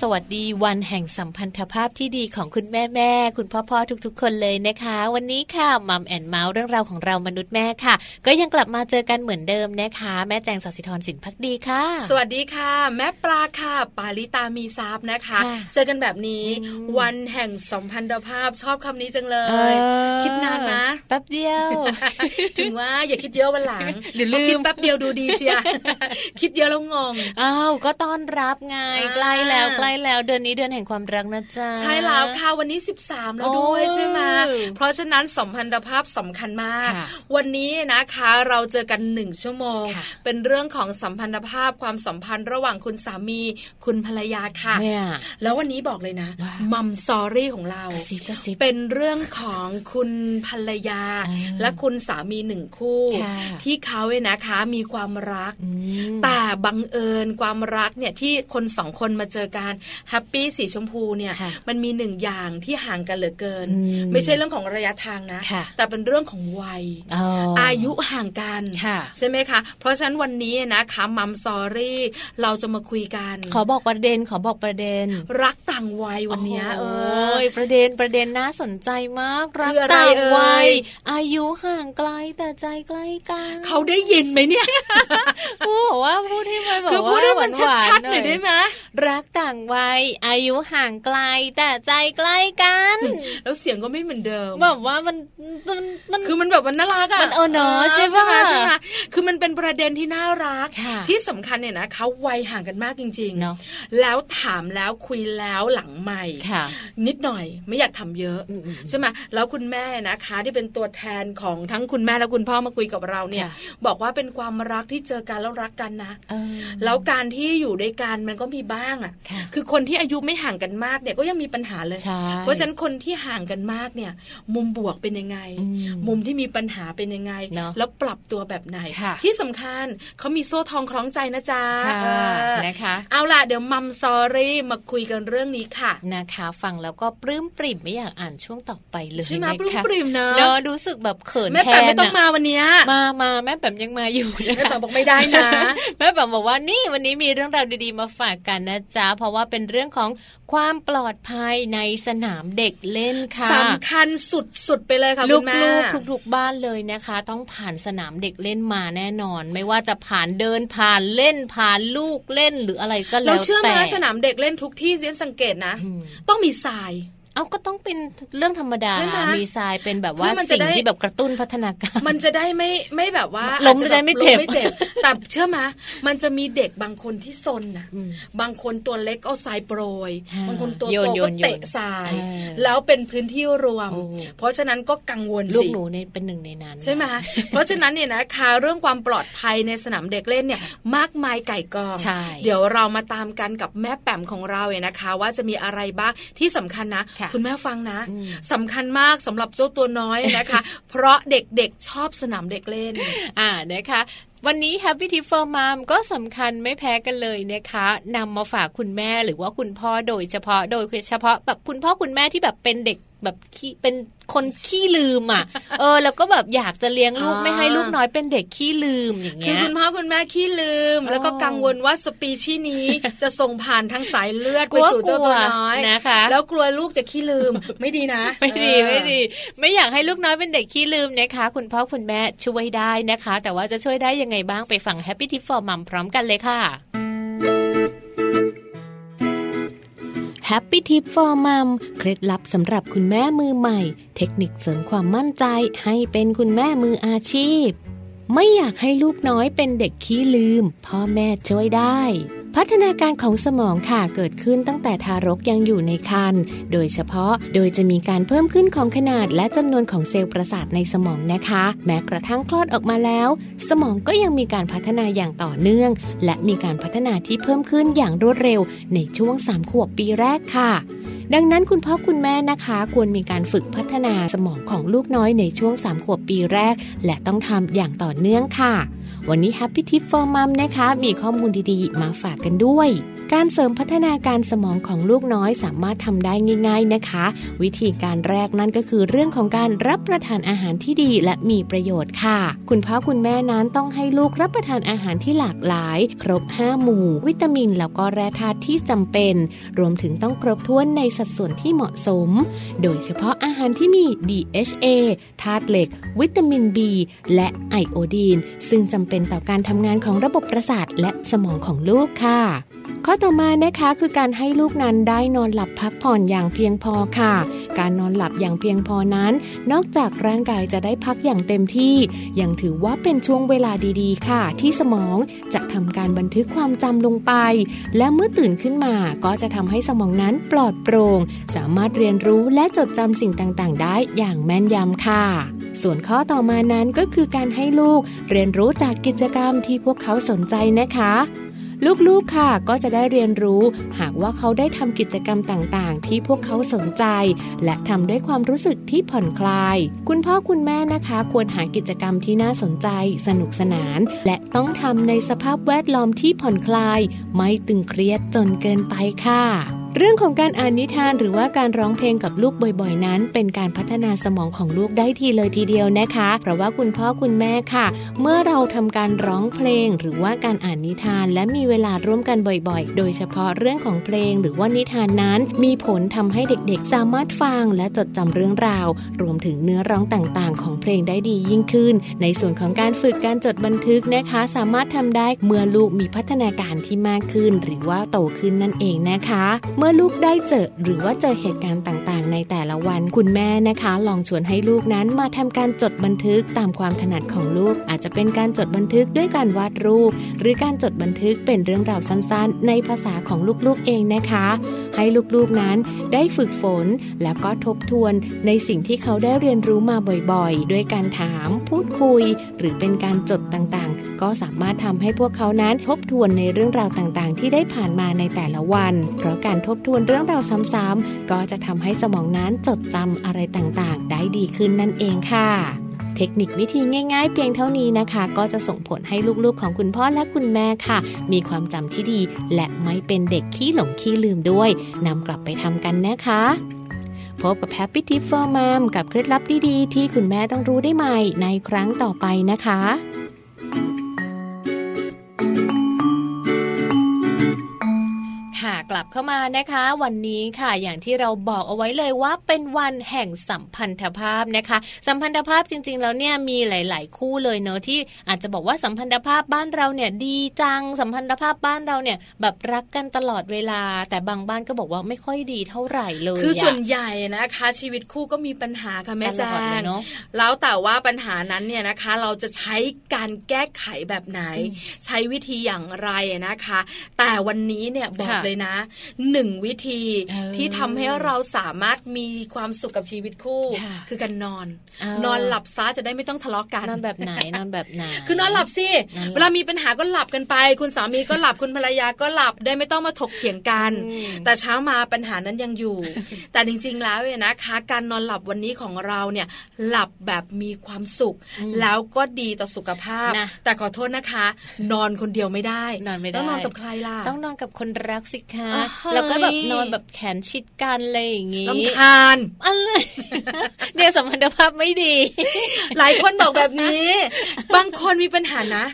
สวัสดีวันแห่งสัมพันธภาพที่ดีของคุณแม่แม่คุณพ่อพ่อทุกๆ คนเลยนะคะ วันนี้ค่ะมัมแอนเมาส์เรื่องราวของเรามนุษย์แม่ค่ะ ก็ยังกลับมาเจอกันเหมือนเดิมนะคะ แม่แจงสัสิธรสินพักดีค่ะ สวัสดีค่ะ แม่ปลาค่ะ ปาลิตามีซับนะคะค่ะเจอกันแบบนี้อืมวันแห่งสัมพันธภาพชอบคำนี้จังเลเอยอคิดนานนะแป๊บเดียว ถึงว่าอย่าคิดเยอะวันหลังเดี๋ยวลืมพอคิดแป๊บเดียวดูดีเชียคิดเยอะแล้วงงอ้าวก็ต้อนรับไงอ่าใกล้แล้วใกล้แล้วเดือนนี้เดือนแห่งความรักนะจ๊ะใช่แล้วค่ะวันนี้ 13 แล้วด้วยโอ้ใช่ไหมเพราะฉะนั้นสัมพันธภาพสำคัญมากค่ะวันนี้นะคะเราเจอกันหนึ่งชั่วโมงค่ะเป็นเรื่องของสัมพันธภาพความสัมพันธ์ระหว่างคุณสามีคุณภรรยาค่ะเนี่ยแล้ววันนี้บอกเลยนะว่ามัมซอรี่ของเรากระซิบกระซิบเป็นเรื่องของคุณภรรยาอ่าและคุณสามีหนึ่งคู่ค่ะที่เขาเนี่ยนะคะมีความรักอืมแต่บังเอิญความรักเนี่ยที่คนสองคนมาเจอกันแฮปปี้สีชมพูเนี่ยค่ะมันมีหนึ่งอย่างที่ห่างกันเหลือเกินอืมไม่ใช่เรื่องของระยะทางนะค่ะแต่เป็นเรื่องของวัยอ๋อออายุห่างกันค่ะใช่ไหมคะ เพราะฉะนั้นวันนี้นะคะมัมซอรี่เราจะมาคุยกัน ขอบอกประเด็นขอบอกประเด็น รักต่างวัยวันเนี้ยโอ้เอโหอประเด็นประเด็นน่าสนใจมาก รักคืออะไรต่างเอ่ยวัยอายุห่างไกลแต่ใจใกล้กันเขาได้ยินไหมเนี่ยพูดบอกว่าพูดให้มันแบบคือพูดให้มันว่าชัดๆๆหน่อยได้ไหมรักต่างวัยอายุห่างไกล แต่ใจใกล้กัน แล้วเสียงก็ไม่เหมือนเดิมแบบว่ามันมันมันคือมันแบบมันน่ารักอะมันเออเนอะใช่ใช่ไหมปะใช่ไหมคือมันเป็นประเด็นที่น่ารักค่ะที่สำคัญเนี่ยนะเขาวัยห่างกันมากจริงเนาะๆแล้วถามแล้วคุยแล้วหลังใหม่ค่ะนิดหน่อยไม่อยากทำเยอะอืมๆใช่ไหมแล้วคุณแม่นะคะที่เป็นตัวแทนของทั้งคุณแม่และคุณพ่อมาคุยกับเราเนี่ยค่ะบอกว่าเป็นความรักที่เจอกันแล้วรักกันนะเออแล้วการที่อยู่ด้วยกันมันก็มีบ้างอะค่ะคือคนที่อายุไม่ห่างกันมากเนี่ยก็ยังมีปัญหาเลยใช่เพราะฉะนั้นคนที่ห่างกันมากเนี่ย มุมบวกเป็นยังไงอืมมุมที่มีปัญหาเป็นยังไงเนอะแล้วปรับตัวแบบไหนค่ะที่สำคัญเขามีโซ่ทองคล้องใจนะจ๊ะค่ะเออนะคะ เอาล่ะเดี๋ยวมัมซอรี่มาคุยกันเรื่องนี้ค่ะนะคะ ฟังแล้วก็ปลื้มปริ่มไม่อยากอ่านช่วงต่อไปเลยใช่ไหมนะคะปลื้มปริ่มเนอะเนอะรู้สึกแบบเขินแม่แทแป๋มนไม่ต้องอะมาวันเนี้ยมามาแม่แป๋มยังมาอยู่นะแม่คะแป๋มบอกไม่ได้นะแม่แป๋มบอกว่านี่วันนี้มีเรื่องราวดีๆมาฝากกันนะจ๊ะเพราะว่าเป็นเรื่องของความปลอดภัยในสนามเด็กเล่นค่ะสำคัญสุดๆไปเลยค่ะลูคุณแม่กๆทุกๆบ้านเลยนะคะ ต้องผ่านสนามเด็กเล่นมาแน่นอน ไม่ว่าจะผ่านเดินผ่านเล่นผ่านลูกเล่นหรืออะไรก็แล้เราวเชื่อไหมแต่ว่าสนามเด็กเล่นทุกที่เรียนสังเกตนะอืมต้องมีทราย เอาก็ต้องเป็นเรื่องธรรมดาใช่ไหมมีทรายเป็นแบบว่าเพื่อมันจะสิ่งได้ที่แบบกระตุ้นพัฒนาการ มันจะได้ไม่ไม่แบบว่าล้มอาจจะได้ไม่เจ็บล้ไม่เจ็บแต่เชื่อไหมมันจะมีเด็กบางคนที่ซนน่ะอืมบางคนตัวเล็กเอาทรายโปรยอ่าบางคนตัวโยโตนโยก็นเตะทรายเออแล้วเป็นพื้นที่รวมโอ้เพราะฉะนั้นก็กังวลลูกสิหนูเนี่ยเป็นหนึ่งในนั้น ใช่ไหมเพราะฉะนั้นเนี่ยนะคะเรื่องความปลอดภัยในสนามเด็กเล่นเนี่ยมากมายไก่กองใช่เดี๋ยวเรามาตามกันกับแม่แป๋มของเราเนี่ยนะคะ ว่าจะมีอะไรบ้างที่สำคัญนะค่ะคุณแม่ฟังนะอืมสำคัญมากสำหรับเจ้าตัวน้อยนะคะ เพราะเด็กๆชอบสนามเด็กเล่น อ่านะคะวันนี้ Happy Tip for Mom ก็สำคัญไม่แพ้กันเลยนะคะนำมาฝากคุณแม่หรือว่าคุณพ่อโดยเฉพาะโดยเฉพาะแบบคุณพ่อคุณแม่ที่แบบเป็นเด็กแบบขี้เป็น คนขี้ลืมอะ เออ แล้วก็แบบอยากจะเลี้ยงลูกอ่าไม่ให้ลูกน้อยเป็นเด็กขี้ลืมอย่างคือเงี้ยคุณพ่อคุณแม่ขี้ลืมอ๋อแล้วก็กังวลว่าสปีชีส์นี้ จะส่งผ่านทางสายเลือดกไปลัวสู่เจ้าตัวน้อยนะคะ แล้วกลัวลูกจะขี้ลืมไม่ดีนะ ไม่ดีเออไม่ดี ไม่อยากให้ลูกน้อยเป็นเด็กขี้ลืมนะคะ คุณพ่อคุณแม่ช่วยได้นะคะ แต่ว่าจะช่วยได้ยังไงบ้างไปฟัง Happy Tip for Mom พร้อมกันเลยค่ะ Happy Tip for Mom เคล็ดลับสำหรับคุณแม่มือใหม่ เทคนิคเสริมความมั่นใจให้เป็นคุณแม่มืออาชีพ ไม่อยากให้ลูกน้อยเป็นเด็กขี้ลืม พ่อแม่ช่วยได้ พัฒนาการของสมองค่ะเกิดขึ้นตั้งแต่ทารกยังอยู่ในครรภ์โดยเฉพาะโดยจะมีการเพิ่มขึ้นของขนาดและจำนวนของเซลล์ประสาทในสมองนะคะ แม้กระทั่งคลอดออกมาแล้ว สมองก็ยังมีการพัฒนาอย่างต่อเนื่อง และมีการพัฒนาที่เพิ่มขึ้นอย่างรวดเร็ว ในช่วง3ขวบปีแรกค่ะดังนั้นคุณพ่อคุณแม่นะคะ ควรมีการฝึกพัฒนาสมองของลูกน้อยในช่วง 3 ขวบปีแรก และต้องทำอย่างต่อเนื่องค่ะ วันนี้ Happy Tip for Mom นะคะ มีข้อมูลดีๆ มาฝากกันด้วย การเสริมพัฒนาการสมองของลูกน้อยสามารถทำได้ง่าย ๆนะคะ วิธีการแรกนั่นก็คือเรื่องของการรับประทานอาหารที่ดีและมีประโยชน์ค่ะ คุณพ่อคุณแม่นั้นต้องให้ลูกรับประทานอาหารที่หลากหลาย ครบ 5 หมู่ วิตามินแล้วก็แร่ธาตุที่จำเป็น รวมถึงต้องครบถ้วนในสัดส่วนที่เหมาะสม โดยเฉพาะอาหารที่มี DHA ธาตุเหล็ก วิตามิน B และไอโอดีน ซึ่งจำเป็น็นต่อการทำงานของระบบประสาทและสมองของลูกค่ะ ข้อต่อมานะคะคือการให้ลูกนั้นได้นอนหลับพักผ่อนอย่างเพียงพอค่ะ การนอนหลับอย่างเพียงพอนั้น นอกจากร่างกายจะได้พักอย่างเต็มที่ ยังถือว่าเป็นช่วงเวลาดีๆ ค่ะ ที่สมองจะทำการบันทึกความจำลงไป และเมื่อตื่นขึ้นมาก็จะทำให้สมองนั้นปลอดโปร่งสามารถเรียนรู้และจดจำสิ่งต่างๆ ได้อย่างแม่นยำค่ะ ส่วนข้อต่อมานั้นก็คือการให้ลูกเรียนรู้จากกิจกรรมที่พวกเขาสนใจนะคะ ลูกๆค่ะก็จะได้เรียนรู้ หากว่าเขาได้ทำกิจกรรมต่างๆ ที่พวกเขาสนใจ และทำด้วยความรู้สึกที่ผ่อนคลาย คุณพ่อคุณแม่นะคะ ควรหากิจกรรมที่น่าสนใจ สนุกสนาน และต้องทำในสภาพแวดล้อมที่ผ่อนคลาย ไม่ตึงเครียดจนเกินไปค่ะ เรื่องของการอ่านนิทานหรือว่าการร้องเพลงกับลูกบ่อยๆ นั้น เป็นการพัฒนาสมองของลูกได้ทีเลยทีเดียวนะคะ เพราะว่าคุณพ่อคุณแม่ค่ะ เมื่อเราทำการร้องเพลงหรือว่าการอ่านนิทานและมีเวลาร่วมกันบ่อยๆ โดยเฉพาะเรื่องของเพลงหรือว่านิทานนั้น มีผลทำให้เด็กๆ สามารถฟังและจดจำเรื่องราว รวมถึงเนื้อร้องต่างๆ ของเพลงได้ดียิ่งขึ้น ในส่วนของการฝึกการจดบันทึกนะคะ สามารถทำได้เมื่อลูกมีพัฒนาการที่มากขึ้น หรือว่าโตขึ้นนั่นเองนะคะเมื่อื่อลูกได้เจอหรือว่าเจอเหตุการณ์ต่างๆ ในแต่ละวัน คุณแม่นะคะ ลองชวนให้ลูกนั้นมาทำการจดบันทึกตามความถนัดของลูก อาจจะเป็นการจดบันทึกด้วยการวาดรูป หรือการจดบันทึกเป็นเรื่องราวสั้นๆ ในภาษาของลูกๆเองนะคะ ให้ลูกๆนั้นได้ฝึกฝนแล้วก็ทบทวนในสิ่งที่เขาได้เรียนรู้มาบ่อยๆ ด้วยการถาม พูดคุย หรือเป็นการจดต่างๆ ก็สามารถทำให้พวกเขานั้นทบทวนในเรื่องราวต่างๆ ที่ได้ผ่านมาในแต่ละวัน เพราะการทบทวนเรื่องราวซ้ำๆก็จะทำให้สมองนั้นจดจำอะไรต่างๆ ได้ดีขึ้นนั่นเองค่ะ เทคนิควิธีง่ายๆ เพียงเท่านี้นะคะ ก็จะส่งผลให้ลูกๆของคุณพ่อและคุณแม่ค่ะ มีความจำที่ดี และไม่เป็นเด็กขี้หลงขี้ลืมด้วยนำกลับไปทำกันนะคะพบกับ Happy Tip for Mom กับเคล็ดลับดีๆ ที่คุณแม่ต้องรู้ได้ใหม่ในครั้งต่อไปนะคะ กลับเข้ามานะคะ วันนี้ค่ะอย่างที่เราบอกเอาไว้เลยว่าเป็นวันแห่งสัมพันธภาพนะคะ สัมพันธภาพจริง ๆ แล้วเนี่ยมีหลาย ๆ คู่เลยเนอะที่อาจจะบอกว่าสัมพันธภาพบ้านเราเนี่ยดีจังสัมพันธภาพบ้านเราเนี่ยแบบรักกันตลอดเวลา แต่บางบ้านก็บอกว่าไม่ค่อยดีเท่าไหร่เลยคือส่วนใหญ่นะคะ ชีวิตคู่ก็มีปัญหาค่ะแม่แจ้งแล้วแต่ว่าปัญหานั้นเนี่ยนะคะ เราจะใช้การแก้ไขแบบไหน ใช้วิธีอย่างไรนะคะ แต่วันนี้เนี่ยบอกเลยนะหนึ่งวิธีที่ทำให้เราสามารถมีความสุขกับชีวิตคู่ คือการนอน นอนหลับซะจะได้ไม่ต้องทะเลาะกันนอนแบบไหนนอนแบบไหนคือนอนหลับสิเวลามีปัญหาก็หลับกันไป คุณสามีก็หลับคุณภรรยาก็หลับได้ไม่ต้องมาถกเถียงกัน แต่เช้ามาปัญหานั้นยังอยู่ แต่จริง ๆ แล้วเนี่ยนะคะการนอนหลับวันนี้ของเราเนี่ยหลับแบบมีความสุข แล้วก็ดีต่อสุขภาพ แต่ขอโทษนะคะ นอนคนเดียวไม่ได้นอนไม่ได้ต้องนอนกับใครล่ะต้องนอนกับคนรักสิคะแล้วก็แบบนอนแบบแขนชิดกันอะไรอย่างงี้ลำคาญอะไรเดี๋ยวสัมพันธภาพไม่ดี หลายคนบอกแบบนี้ บางคนมีปัญหานะ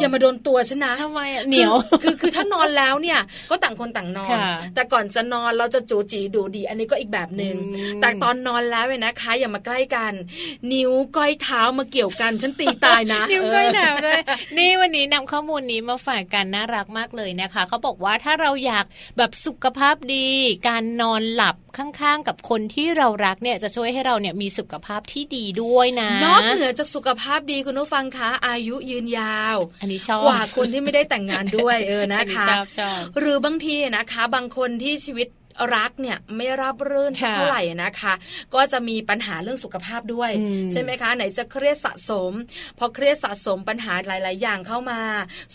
อย่ามาโดนตัวฉันนะทำไมอะเหนียวคือคือถ้านอนแล้วเนี่ยก็ต่างคนต่างนอน แต่ก่อนจะนอนเราจะจูจีดูดี อันนี้ก็อีกแบบหนึ่งแต่ตอนนอนแล้วเนี่ยนะคะ อย่ามาใกล้กัน นิ้วก้อยเท้ามาเกี่ยวกันฉันตีตายนะนิ้วก้อยเท้าเลยนี่วันนี้นำข้อมูลนี้มาฝากกันน่ารักมากเลยนะคะเขาบอกว่าถ้าเราอยากแบบสุขภาพดี การนอนหลับข้างๆ กับคนที่เรารักเนี่ยจะช่วยให้เราเนี่ยมีสุขภาพที่ดีด้วยนะนอกเหนือจากสุขภาพดีคุณผู้ฟังคะอายุยืนยาว อันนี้ชอบกว่าคนที่ไม่ได้แต่งงานด้วยเออนะคะชอบชอบหรือบางทีนะคะ บางคนที่ชีวิต รักเนี่ยไม่ราบรื่นเท่าไหร่นะคะ ก็จะมีปัญหาเรื่องสุขภาพด้วย ใช่ไหมคะ ไหนจะเครียดสะสม พอเครียดสะสมปัญหาหลาย ๆ อย่างเข้ามา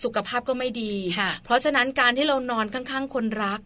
สุขภาพก็ไม่ดี เพราะฉะนั้นการที่เรานอนข้าง ๆ คนรัก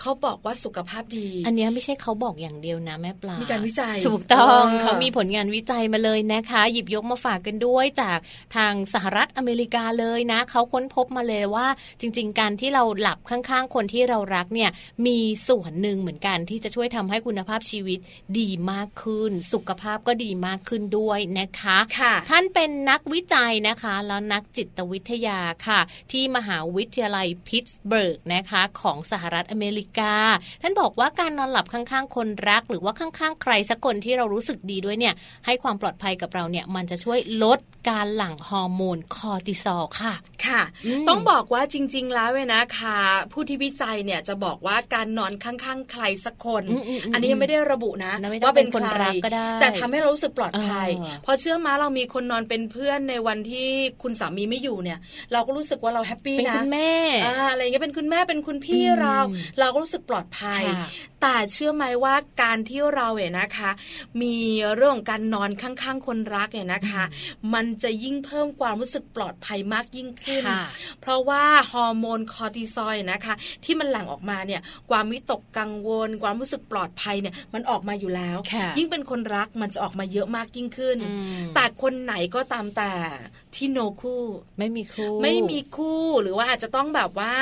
เขาบอกว่าสุขภาพดี อันนี้ไม่ใช่เขาบอกอย่างเดียวนะแม่ปลา มีการวิจัย ถูกต้องเขามีผลงานวิจัยมาเลยนะคะ หยิบยกมาฝากกันด้วยจากทางสหรัฐอเมริกาเลยนะ เขาค้นพบมาเลยว่า จริง ๆ การที่เราหลับข้างๆ คนที่เรารักเนี่ยมีส่วนหนึ่งเหมือนกันที่จะช่วยทำให้คุณภาพชีวิตดีมากขึ้น สุขภาพก็ดีมากขึ้นด้วยนะคะค่ะ ท่านเป็นนักวิจัยนะคะแล้วนักจิตวิทยาค่ะ ที่มหาวิทยาลัยพิตสเบิร์กนะคะของสหรัฐอเมริกา ท่านบอกว่าการนอนหลับข้างๆ คนรัก หรือว่าข้างๆ ใครสักคนที่เรารู้สึกดีด้วยเนี่ยให้ความปลอดภัยกับเราเนี่ยมันจะช่วยลดการหลั่งฮอร์โมนคอร์ติซอลค่ะ ค่ะ ต้องบอกว่าจริง ๆ แล้วเว้นะคะ ผู้ที่วิจัยเนี่ยจะบอกว่าการนอนข้างๆใครสักคน อันนี้ยังไม่ได้ระบุนะ ว่าเป็นคนรักก็ได้ แต่ทำให้เรารู้สึกปลอดภัยเพราะเชื่อว่าเรามีคนนอนเป็นเพื่อนในวันที่คุณสามีไม่อยู่เนี่ย เราก็รู้สึกว่าเรา happy นะเป็นคุณแม่อะไรเงี้ยเป็นคุณแม่เป็นคุณพี่เรา เราก็รู้สึกปลอดภัย แต่เชื่อไหมว่าการที่เราเนี่ยนะคะ มีเรื่องของการนอนข้างๆ คนรักเนี่ยนะคะ มันจะยิ่งเพิ่มความรู้สึกปลอดภัยมากยิ่งขึ้น เพราะว่าฮอร์โมนคอร์ติซอลนะคะ ที่มันหลั่งออกมาเนี่ยความวิตกกังวล ความรู้สึกปลอดภัยเนี่ยมันออกมาอยู่แล้ว ยิ่งเป็นคนรักมันจะออกมาเยอะมากยิ่งขึ้น แต่คนไหนก็ตามแต่ที่โนคู่ ไม่มีคู่ ไม่มีคู่หรือว่าอาจจะต้องแบบว่า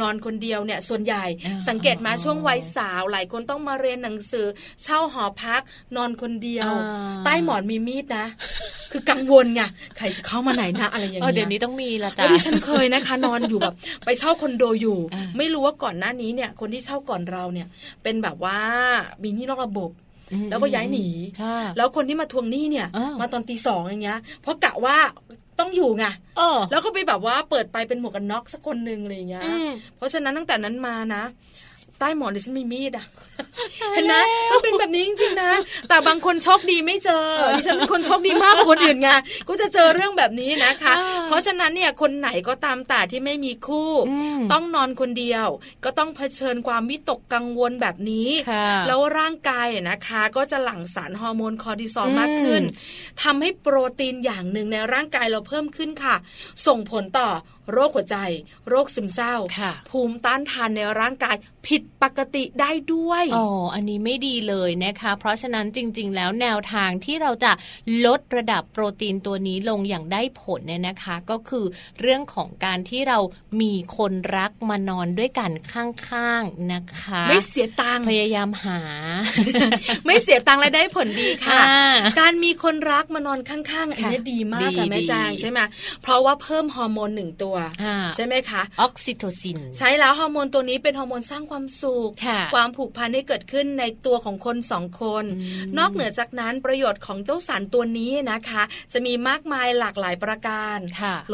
นอนคนเดียวเนี่ยส่วนใหญ่ สังเกตมาช่วงวัยสาว หลายคนต้องมาเรียนหนังสือ เช่าหอพักนอนคนเดียว ใต้หมอนมีมีดนะ คือกังวลไงใครจะเข้ามาไหนนะอะไรอย่างเงี้ยเดี๋ยวนี้ต้องมีละจ้ะดิฉันเคยนะคะ นอนอยู่แบบไปเช่าคอนโดอยู่ ไม่รู้ว่าก่อนหน้านี้เนี่ยคนที่เช่าก่อนเราเนี่ย เป็นแบบว่ามีนี่นอกระบบแล้วก็ย้ายหนี แล้วคนที่มาทวงหนี้เนี่ย มาตอนตีสองอย่างเงี้ย เพราะกะว่า ต้องอยู่ไงแล้วก็ไปแบบว่าเปิดไปเป็นหมวกกันน็อกสักคนหนึ่งอะไรอย่างเงี้ย เพราะฉะนั้นตั้งแต่นั้นมานะ ใต้หมอนดิฉันมีมีดอะเห็นไหมมันเป็นแบบนี้จริงๆนะ แต่บางคนโชคดีไม่เจอดิฉันเป็นคนโชคดีมากกว่าคนอื่นไงก็จะเจอเรื่องแบบนี้นะคะ เพราะฉะนั้นเนี่ยคนไหนก็ตามแต่ที่ไม่มีคู่ ต้องนอนคนเดียว ก็ต้องเผชิญความวิตกกังวลแบบนี้ แล้วร่างกายนะคะ ก็จะหลั่งสารฮอร์โมนคอร์ติซอลมากขึ้นทำให้โปรตีนอย่างหนึ่งในร่างกายเราเพิ่มขึ้นค่ะ ส่งผลต่อ โรคหัวใจ โรคซึมเศร้า ภูมิต้านทานในร่างกายผิดปกติได้ด้วย อ๋อ อันนี้ไม่ดีเลยนะคะ เพราะฉะนั้นจริง ๆ แล้วแนวทางที่เราจะลดระดับโปรตีนตัวนี้ลงอย่างได้ผลเนี่ยนะคะ ก็คือเรื่องของการที่เรามีคนรักมานอนด้วยกันข้างๆนะคะ ไม่เสียตังค์พยายามหา ไม่เสียตังค์และได้ผลดีค่ะ การมีคนรักมานอนข้างๆอันนี้ดีมากค่ะแม่แจงใช่ไหมเพราะว่าเพิ่มฮอร์โมนหนึ่งตัวใช่ไหมคะออกซิโทซิน ใช่แล้วฮอร์โมนตัวนี้เป็นฮอร์โมนสร้างความสุขความผูกพันให้เกิดขึ้นในตัวของคนสองคน นอกเหนือจากนั้นประโยชน์ของเจ้าสารตัวนี้นะคะ จะมีมากมายหลากหลายประการ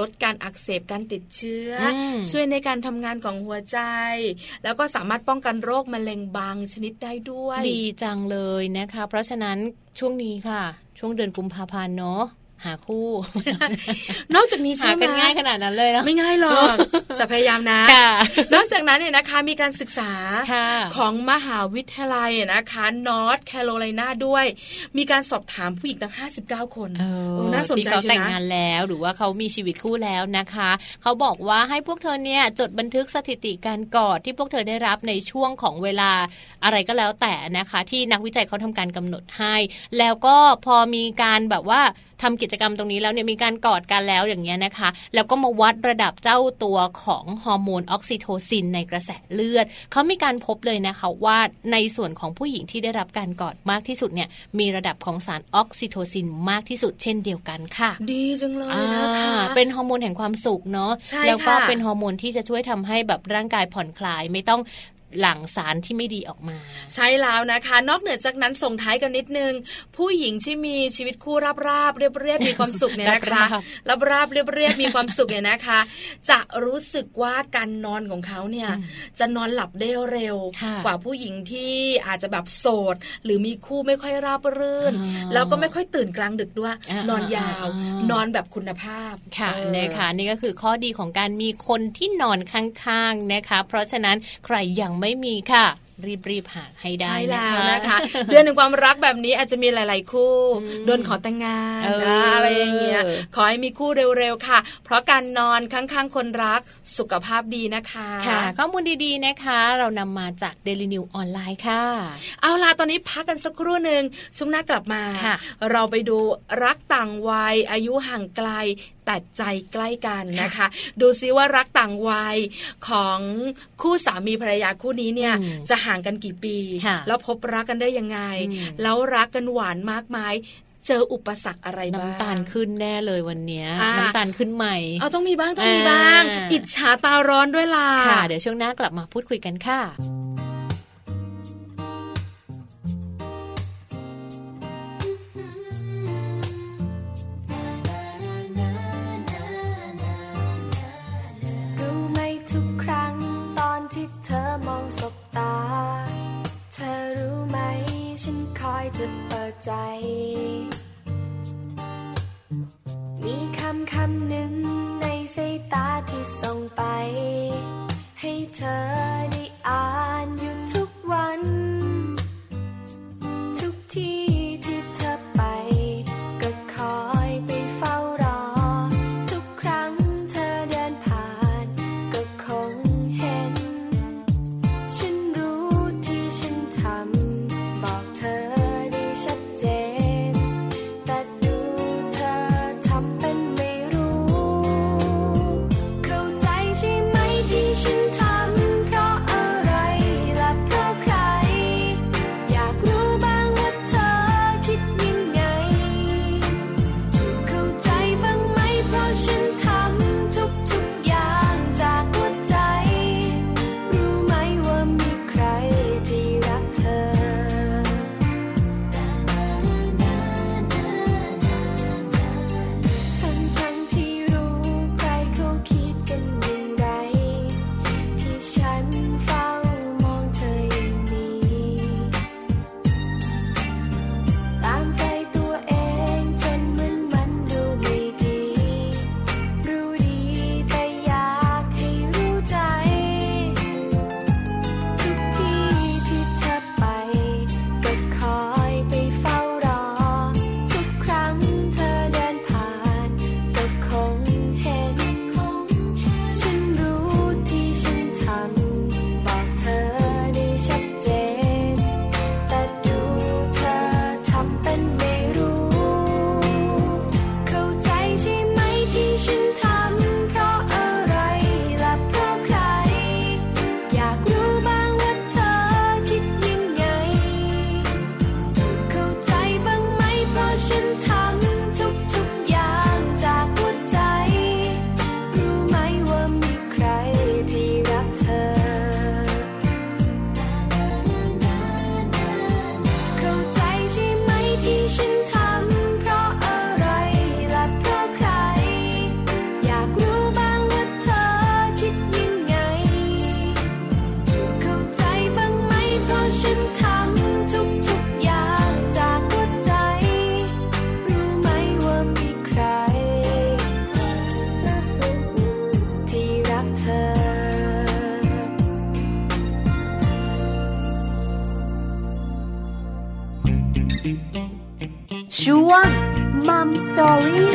ลดการอักเสบการติดเชื้อ ช่วยในการทำงานของหัวใจ แล้วก็สามารถป้องกันโรคมะเร็งบางชนิดได้ด้วย ดีจังเลยนะคะ เพราะฉะนั้นช่วงนี้ค่ะ ช่วงเดือนกุมภาพันธ์เนาะ หาคู่ นอกจากนี้ใช่ไหมกันง่ายขนาดนั้นเลยนะไม่ง่ายหรอกแต่พยายามนะ นอกจากนั้นเนี่ยนะคะมีการศึกษาของมหาวิทยาลัยนะคะนอร์ทแคโรไลนาด้วย มีการสอบถามผู้หญิงตั้ง 59 คนน่าสนใจที่เขาแต่งงานแล้วหรือว่าเขามีชีวิตคู่แล้วนะคะ เขาบอกว่าให้พวกเธอเนี่ยจดบันทึกสถิติการกอดที่พวกเธอได้รับในช่วงของเวลาอะไรก็แล้วแต่นะคะ ที่นักวิจัยเขาทำการกำหนดให้ แล้วก็พอมีการแบบว่า ทำกิจกรรมตรงนี้แล้วเนี่ยมีการกอดกันแล้วอย่างเงี้ยนะคะ แล้วก็มาวัดระดับเจ้าตัวของฮอร์โมนออกซิโทซินในกระแสเลือดเขามีการพบเลยนะคะว่าในส่วนของผู้หญิงที่ได้รับการกอดมากที่สุดเนี่ยมีระดับของสารออกซิโทซินมากที่สุดเช่นเดียวกันค่ะ ดีจังเลยนะคะเป็นฮอร์โมนแห่งความสุขเนาะแล้วก็เป็นฮอร์โมนที่จะช่วยทำให้แบบร่างกายผ่อนคลายไม่ต้อง หลั่งสารที่ไม่ดีออกมา ใช่แล้วนะคะ นอกเหนือจากนั้นส่งท้ายกันนิดนึง ผู้หญิงที่มีชีวิตคู่ราบราบเรียบเรียบมีความสุขเนี่ยนะคะราบราบเรียบเรียบมีความสุขเนี่ยนะคะ จะรู้สึกว่าการนอนของเขาเนี่ยจะนอนหลับได้เร็ว กว่าผู้หญิงที่อาจจะแบบโสด หรือมีคู่ไม่ค่อยราบรื่น แล้วก็ไม่ค่อยตื่นกลางดึกด้วย นอนยาว นอนแบบคุณภาพค่ะนะคะนี่ก็คือข้อดีของการมีคนที่นอนข้างๆนะคะ เพราะฉะนั้นใครยังไม่มีค่ะรีบๆหาให้ได้ใช่แล้วนะคะ เดือนแห่งความรักแบบนี้อาจจะมีหลาย ๆ คู่โดนขอแต่งงานอะไรอย่างเงี้ยขอให้มีคู่เร็ว ๆ ค่ะ เพราะการนอนข้าง ๆ คนรักสุขภาพดีนะคะค่ะข้อมูลดีๆนะคะ เรานำมาจาก Daily New ออนไลน์ค่ะ เอาล่ะตอนนี้พักกันสักครู่หนึ่งช่วงหน้ากลับมา เราไปดูรักต่างวัยอายุห่างไกลแต่ใจใกล้กันนะคะ ดูซิว่ารักต่างวัยของคู่สามีภรรยาคู่นี้เนี่ยจะห่างกันกี่ปี แล้วพบรักกันได้ยังไง แล้วรักกันหวานมากมายเจออุปสรรคอะไรบ้างน้ำตาลขึ้นแน่เลยวันนี้น้ำตาลขึ้นใหม่เอาต้องมีบ้างต้องมีบ้าง อิจฉาตาร้อนด้วยล่ะค่ะ เดี๋ยวช่วงหน้ากลับมาพูดคุยกันค่ะ จะเปิดใจ มีคำคำหนึ่งในสายตาที่ส่งไป ช่วง Mum Story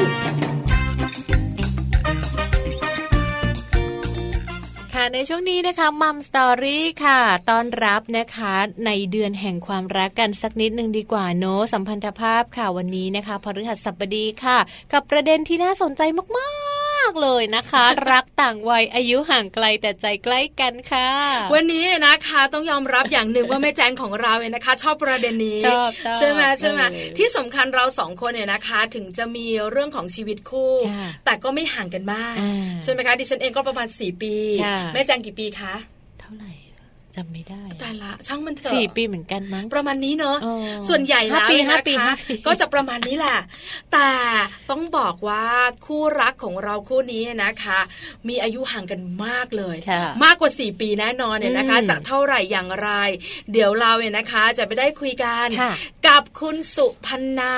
ค่ะในช่วงนี้นะคะ Mum Story ค่ะต้อนรับนะคะในเดือนแห่งความรักกันสักนิดหนึ่งดีกว่าเนอะสัมพันธภาพค่ะวันนี้นะคะพฤหัสบดีค่ะ กับประเด็นที่น่าสนใจมากๆเลยนะคะ รักต่างวัยอายุห่างไกลแต่ใจใกล้กันค่ะ วันนี้นะคะต้องยอมรับอย่างหนึ่งว่าแม่แจงของเราเนี่ยนะคะ ชอบประเด็นนี้ชอบใช่ไหมใช่ไหมที่สำคัญเราสองคนเนี่ยนะคะ ถึงจะมีเรื่องของชีวิตคู่ แต่ก็ไม่ห่างกันมากใช่ไหมคะดิฉันเองก็ประมาณสี่ปีแม่แจงกี่ปีคะเท่าไหร่ จำไม่ได้แต่ละช่างมันเถอะสี่ปีเหมือนกันมั้งประมาณนี้เนอะส่วนใหญ่แล้วนะคะก็จะประมาณนี้แหละแต่ต้องบอกว่าคู่รักของเราคู่นี้นะคะ มีอายุห่างกันมากเลย มากกว่าสี่ปีแน่นอนเนี่ยนะคะ จะเท่าไหร่อย่างไร เดี๋ยวเราเนี่ยนะคะจะไปได้คุยกัน กับคุณสุพันนา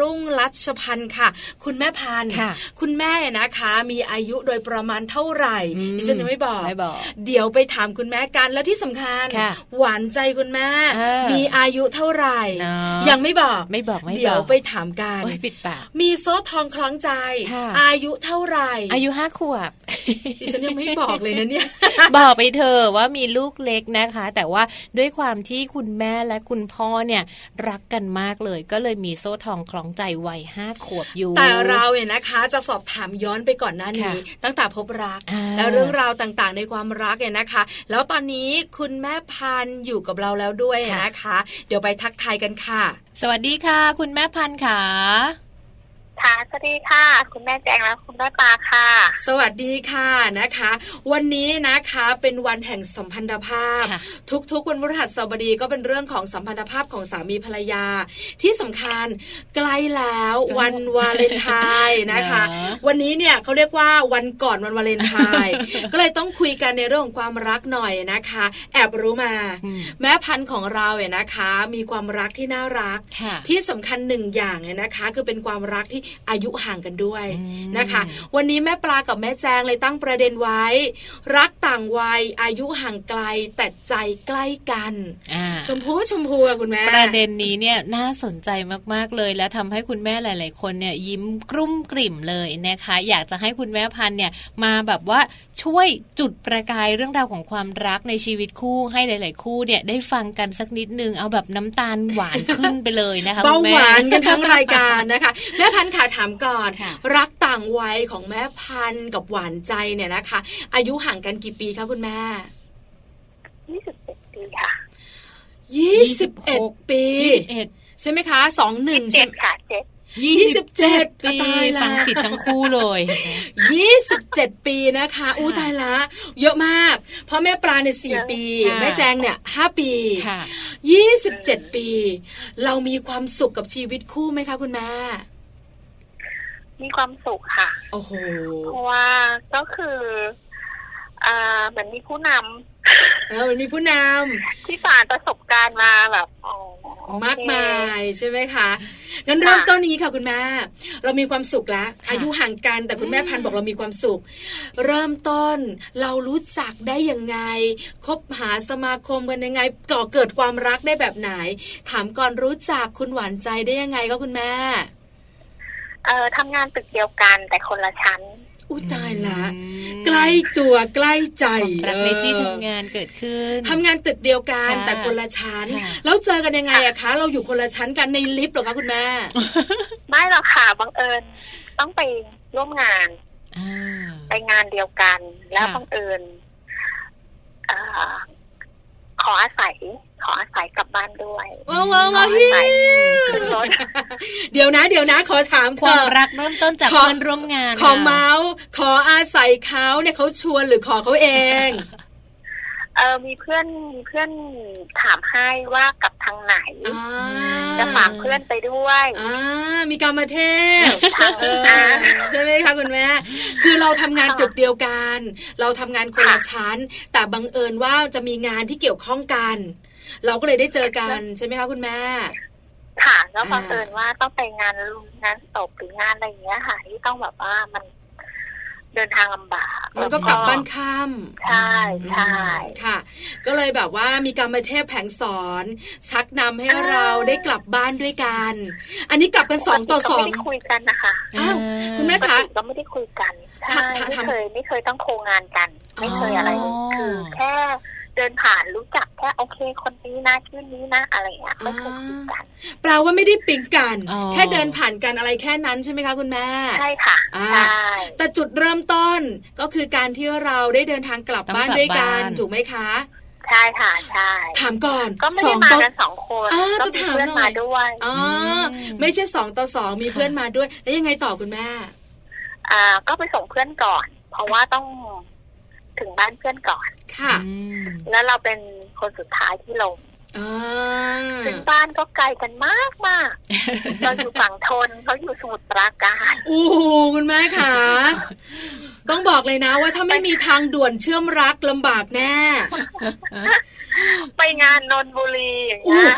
รุ่งรัชพันธ์ค่ะ คุณแม่พันธ์คุณแม่นะคะ มีอายุโดยประมาณเท่าไหร่ดิฉันยังไม่บอก เดี๋ยวไปถามคุณแม่กันแล้วที่สำคัญพันธ์หวานใจคุณแม่ มีอายุเท่าไหร่ ยังไม่บอกไม่บอกไม่เดี๋ยวไปถามกันปิดปากมีโซ่ทองคล้องใจ อายุเท่าไหร่ อายุห้าขวบดิฉันยังไม่บอกเลยนะเนี่ยบอกไปเธอว่ามีลูกเล็กนะคะ แต่ว่าด้วยความที่คุณแม่และคุณพ่อเนี่ยรักกันมากเลย ก็เลยมีโซ่ทองคล้องใจวัยห้าขวบอยู่ แต่เราเนี่ยนะคะ จะสอบถามย้อนไปก่อนหน้านี้ตั้งแต่พบรัก แล้วเรื่องราวต่างๆ ในความรักเนี่ยนะคะ แล้วตอนนี้คุณแม่พันอยู่กับเราแล้วด้วยนะคะ เดี๋ยวไปทักทายกันค่ะ สวัสดีค่ะ คุณแม่พันค่ะ ค่ะสวัสดีค่ะ คุณแม่แจงและคุณแม่ปาค่ะ สวัสดีค่ะนะคะ วันนี้นะคะเป็นวันแห่งสัมพันธภาพ ทุกๆวันพฤหัสบดีก็เป็นเรื่องของสัมพันธภาพของสามีภรรยา ที่สำคัญใกล้แล้ววันวาเลนไทน์นะคะ วันนี้เนี่ยเขาเรียกว่าวันก่อนวันวาเลนไทน์ก็เลยต้องคุยกันในเรื่องของความรักหน่อยนะคะ แอบรู้มา แม่พันธุ์ของเราเนี่ยนะคะ มีความรักที่น่ารัก ที่สำคัญหนึ่งอย่างเนี่ยนะคะ คือเป็นความรักที่อายุห่างกันด้วยนะคะ วันนี้แม่ปลากับแม่แจงเลยตั้งประเด็นไว้ รักต่างวัยอายุห่างไกลแต่ใจใกล้กันชมพูชมพูคุณแม่ประเด็นนี้เนี่ยน่าสนใจมากๆเลย และทำให้คุณแม่หลาย ๆ คนเนี่ยยิ้มกลุ้มกลิ่มเลยนะคะ อยากจะให้คุณแม่พันเนี่ยมาแบบว่าช่วยจุดประกายเรื่องราวของความรักในชีวิตคู่ให้หลาย ๆ คู่เนี่ยได้ฟังกันสักนิดนึงเอาแบบน้ำตาลหวานขึ้นไปเลยนะคะเบาหวานกันทั้งรายการนะคะแม่พันค่ะถามก่อน รักต่างวัยของแม่พันกับหวานใจเนี่ยนะคะ อายุห่างกันกี่ปีคะคุณแม่ยี่สิบเอ็ดปีค่ะยี่สิบเอ็ดปีใช่ไหมคะสองหนึ่งเจ็ดค่ะเจ็ดยี่สิบเจ็ดปีฟังผิดทั้งคู่เลยยี่สิบเจ็ดปีนะคะอู้ตายละ เยอะมาก เพราะแม่ปลาเนี่ยสี่ปี แม่แจงเนี่ยห้าปียี่สิบเจ็ดปี เรามีความสุขกับชีวิตคู่ไหมคะคุณแม่ มีความสุขค่ะ โอ้โห เพราะว่าก็คือ อ่าเหมือนมีผู้นำเออเหมือนมีผู้นำที่ผ่านประสบการณ์มาแบบมากมายใช่ไหมคะงั้นเริ่มต้นนี้ค่ะคุณแม่เรามีความสุขแล้วอายุห่างกันแต่คุณแม่พันบอกเรามีความสุข เริ่มต้นเรารู้จักได้ยังไง คบหาสมาคมกันยังไงก่อเกิดความรักได้แบบไหน ถามก่อนรู้จักคุณหวานใจได้ยังไงก็คุณแม่ เอ่อทำงานตึกเดียวกันแต่คนละชั้นอุ้ตายละ ใกล้ตัวใกล้ใจรักในที่ทำงานเกิดขึ้นทำงานตึกเดียวกันแต่คนละชั้น แล้วเจอกันยังไงอะคะ เราอยู่คนละชั้นกันในลิฟต์หรอคะคุณแม่ไม่หรอกค่ะบังเอิญต้องไปร่วมงานไปงานเดียวกัน แล้วบังเอิญขออาศัย ขออาศัยกลับบ้านด้วยว้าวว้าวเดี๋ยวนะ เดี๋ยวนะ ขอถามความรักเริ่มต้นจากเพื่อนร่วมงาน ขอเมาส์ขออาศัยเขาเนี่ยเขาชวนหรือขอเขาเองเออมีเพื่อนมีเพื่อนถามให้ว่ากับทางไหนจะฝากเพื่อนไปด้วยอ่ามีกรรมเทพใช่ไหมคะคุณแม่คือเราทำงานตึกเดียวกัน เราทำงานคนละชั้น แต่บังเอิญว่าจะมีงานที่เกี่ยวข้องกัน เราก็เลยได้เจอกันใช่ไหมคะคุณแม่ ค่ะแล้วบังเอิญว่าต้องไปงานงานศพหรืองานอะไรอย่างเงี้ยค่ะที่ต้องแบบว่ามันเดินทางลำบากมันก็กลับบ้านค่ำใช่ใช่ค่ะ ก็เลยแบบว่ามีการมาเทพแผงสอน ชักนำให้เราได้กลับบ้านด้วยกัน อันนี้กลับกันสองต่อสองไม่ได้คุยกันนะคะอ้าวคุณแม่คะก็ไม่ได้คุยกันใช่ไม่เคยไม่เคยต้องโคงานกัน ไม่เคยอะไรคือแค่ เดินผ่านรู้จักแค่โอเคคนนี้นะชื่อนี้นะอะไรเงี้ยไม่เคยปิงกันแปลว่าไม่ได้ปิงกัน แค่เดินผ่านกันอะไรแค่นั้นใช่ไหมคะคุณแม่ใช่ค่ะใช่แต่จุดเริ่มต้นก็คือการที่เราได้เดินทางกลับบ้านด้วยกันถูกไหมคะใช่ค่ะใช่ถามก่อนก็ไม่ได้มากันสองคนก็มีเพื่อนมาด้วยอ๋อไม่ใช่สองต่อสองมีเพื่อนมาด้วย แล้วยังไงต่อคุณแม่อ่าก็ไปส่งเพื่อนก่อน เพราะว่าต้อง ถึงบ้านเพื่อนก่อน ค่ะ แล้วเราเป็นคนสุดท้ายที่ลงถึงบ้านก็ไกลกันมากมากเราอยู่ฝั่งทนเขาอยู่สมุทรปราการโอ้คุณแม่ค่ะ ต้องบอกเลยนะว่าถ้าไม่มีทางด่วนเชื่อมรักลำบากแน่ ไปงานนนบุรีอย่างเงี้ย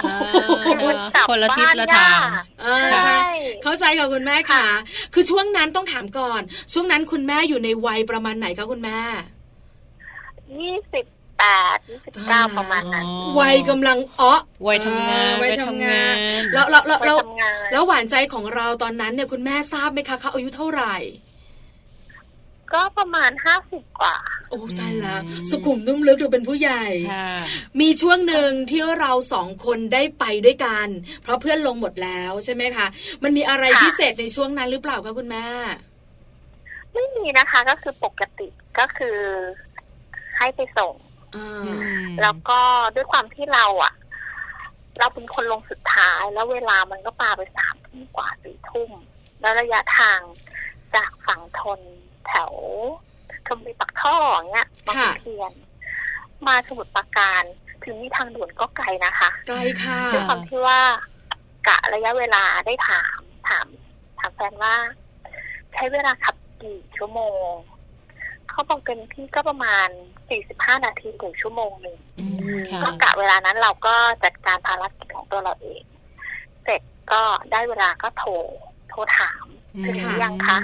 คนละทิศละทางใช่เข้าใจกับคุณแม่ค่ะ คือช่วงนั้นต้องถามก่อน ช่วงนั้นคุณแม่อยู่ในวัยประมาณไหนคะคุณแม่ ยี่สิบแปดยี่สิบเก้าประมาณนั้นวัยกำลังอ้อวัยทำงานวัยทำงาน แล้วแล้วแล้วแล้วหวานใจของเราตอนนั้นเนี่ยคุณแม่ทราบไหมคะเขาอายุเท่าไหร่ก็ประมาณห้าสิบกว่า โอ้ตายแล้วสุขุมนุ่มลึกดูเป็นผู้ใหญ่ มีช่วงหนึ่งที่เราสองคนได้ไปด้วยกัน เพราะเพื่อนลงหมดแล้วใช่ไหมคะ มันมีอะไรพิเศษในช่วงนั้นหรือเปล่าคะคุณแม่ ไม่มีนะคะ ก็คือปกติก็คือ ให้ไปส่งแล้วก็ด้วยความที่เราอะ เราเป็นคนลงสุดท้าย แล้วเวลามันก็ปาไปสามทุ่มกว่าสี่ทุ่ม แล้วระยะทางจากฝั่งทนแถวชมบุรีปักท่ออย่างเงี้ยมาเทียน มาสมุทรปราการถึงมีทางด่วนก็ไกลนะคะไกลค่ะด้วยความที่ว่ากะระยะเวลาได้ถามถาม ถามแฟนว่า ใช้เวลาขับกี่ชั่วโมง เขาบอกเต็มที่ก็ประมาณ สี่สิบห้านาทีถึงชั่วโมงหนึ่งก็กะเวลานั้นเราก็จัดการภารกิจของตัวเราเอง เสร็จก็ได้เวลาก็โทรโทรถามถึงยังคะ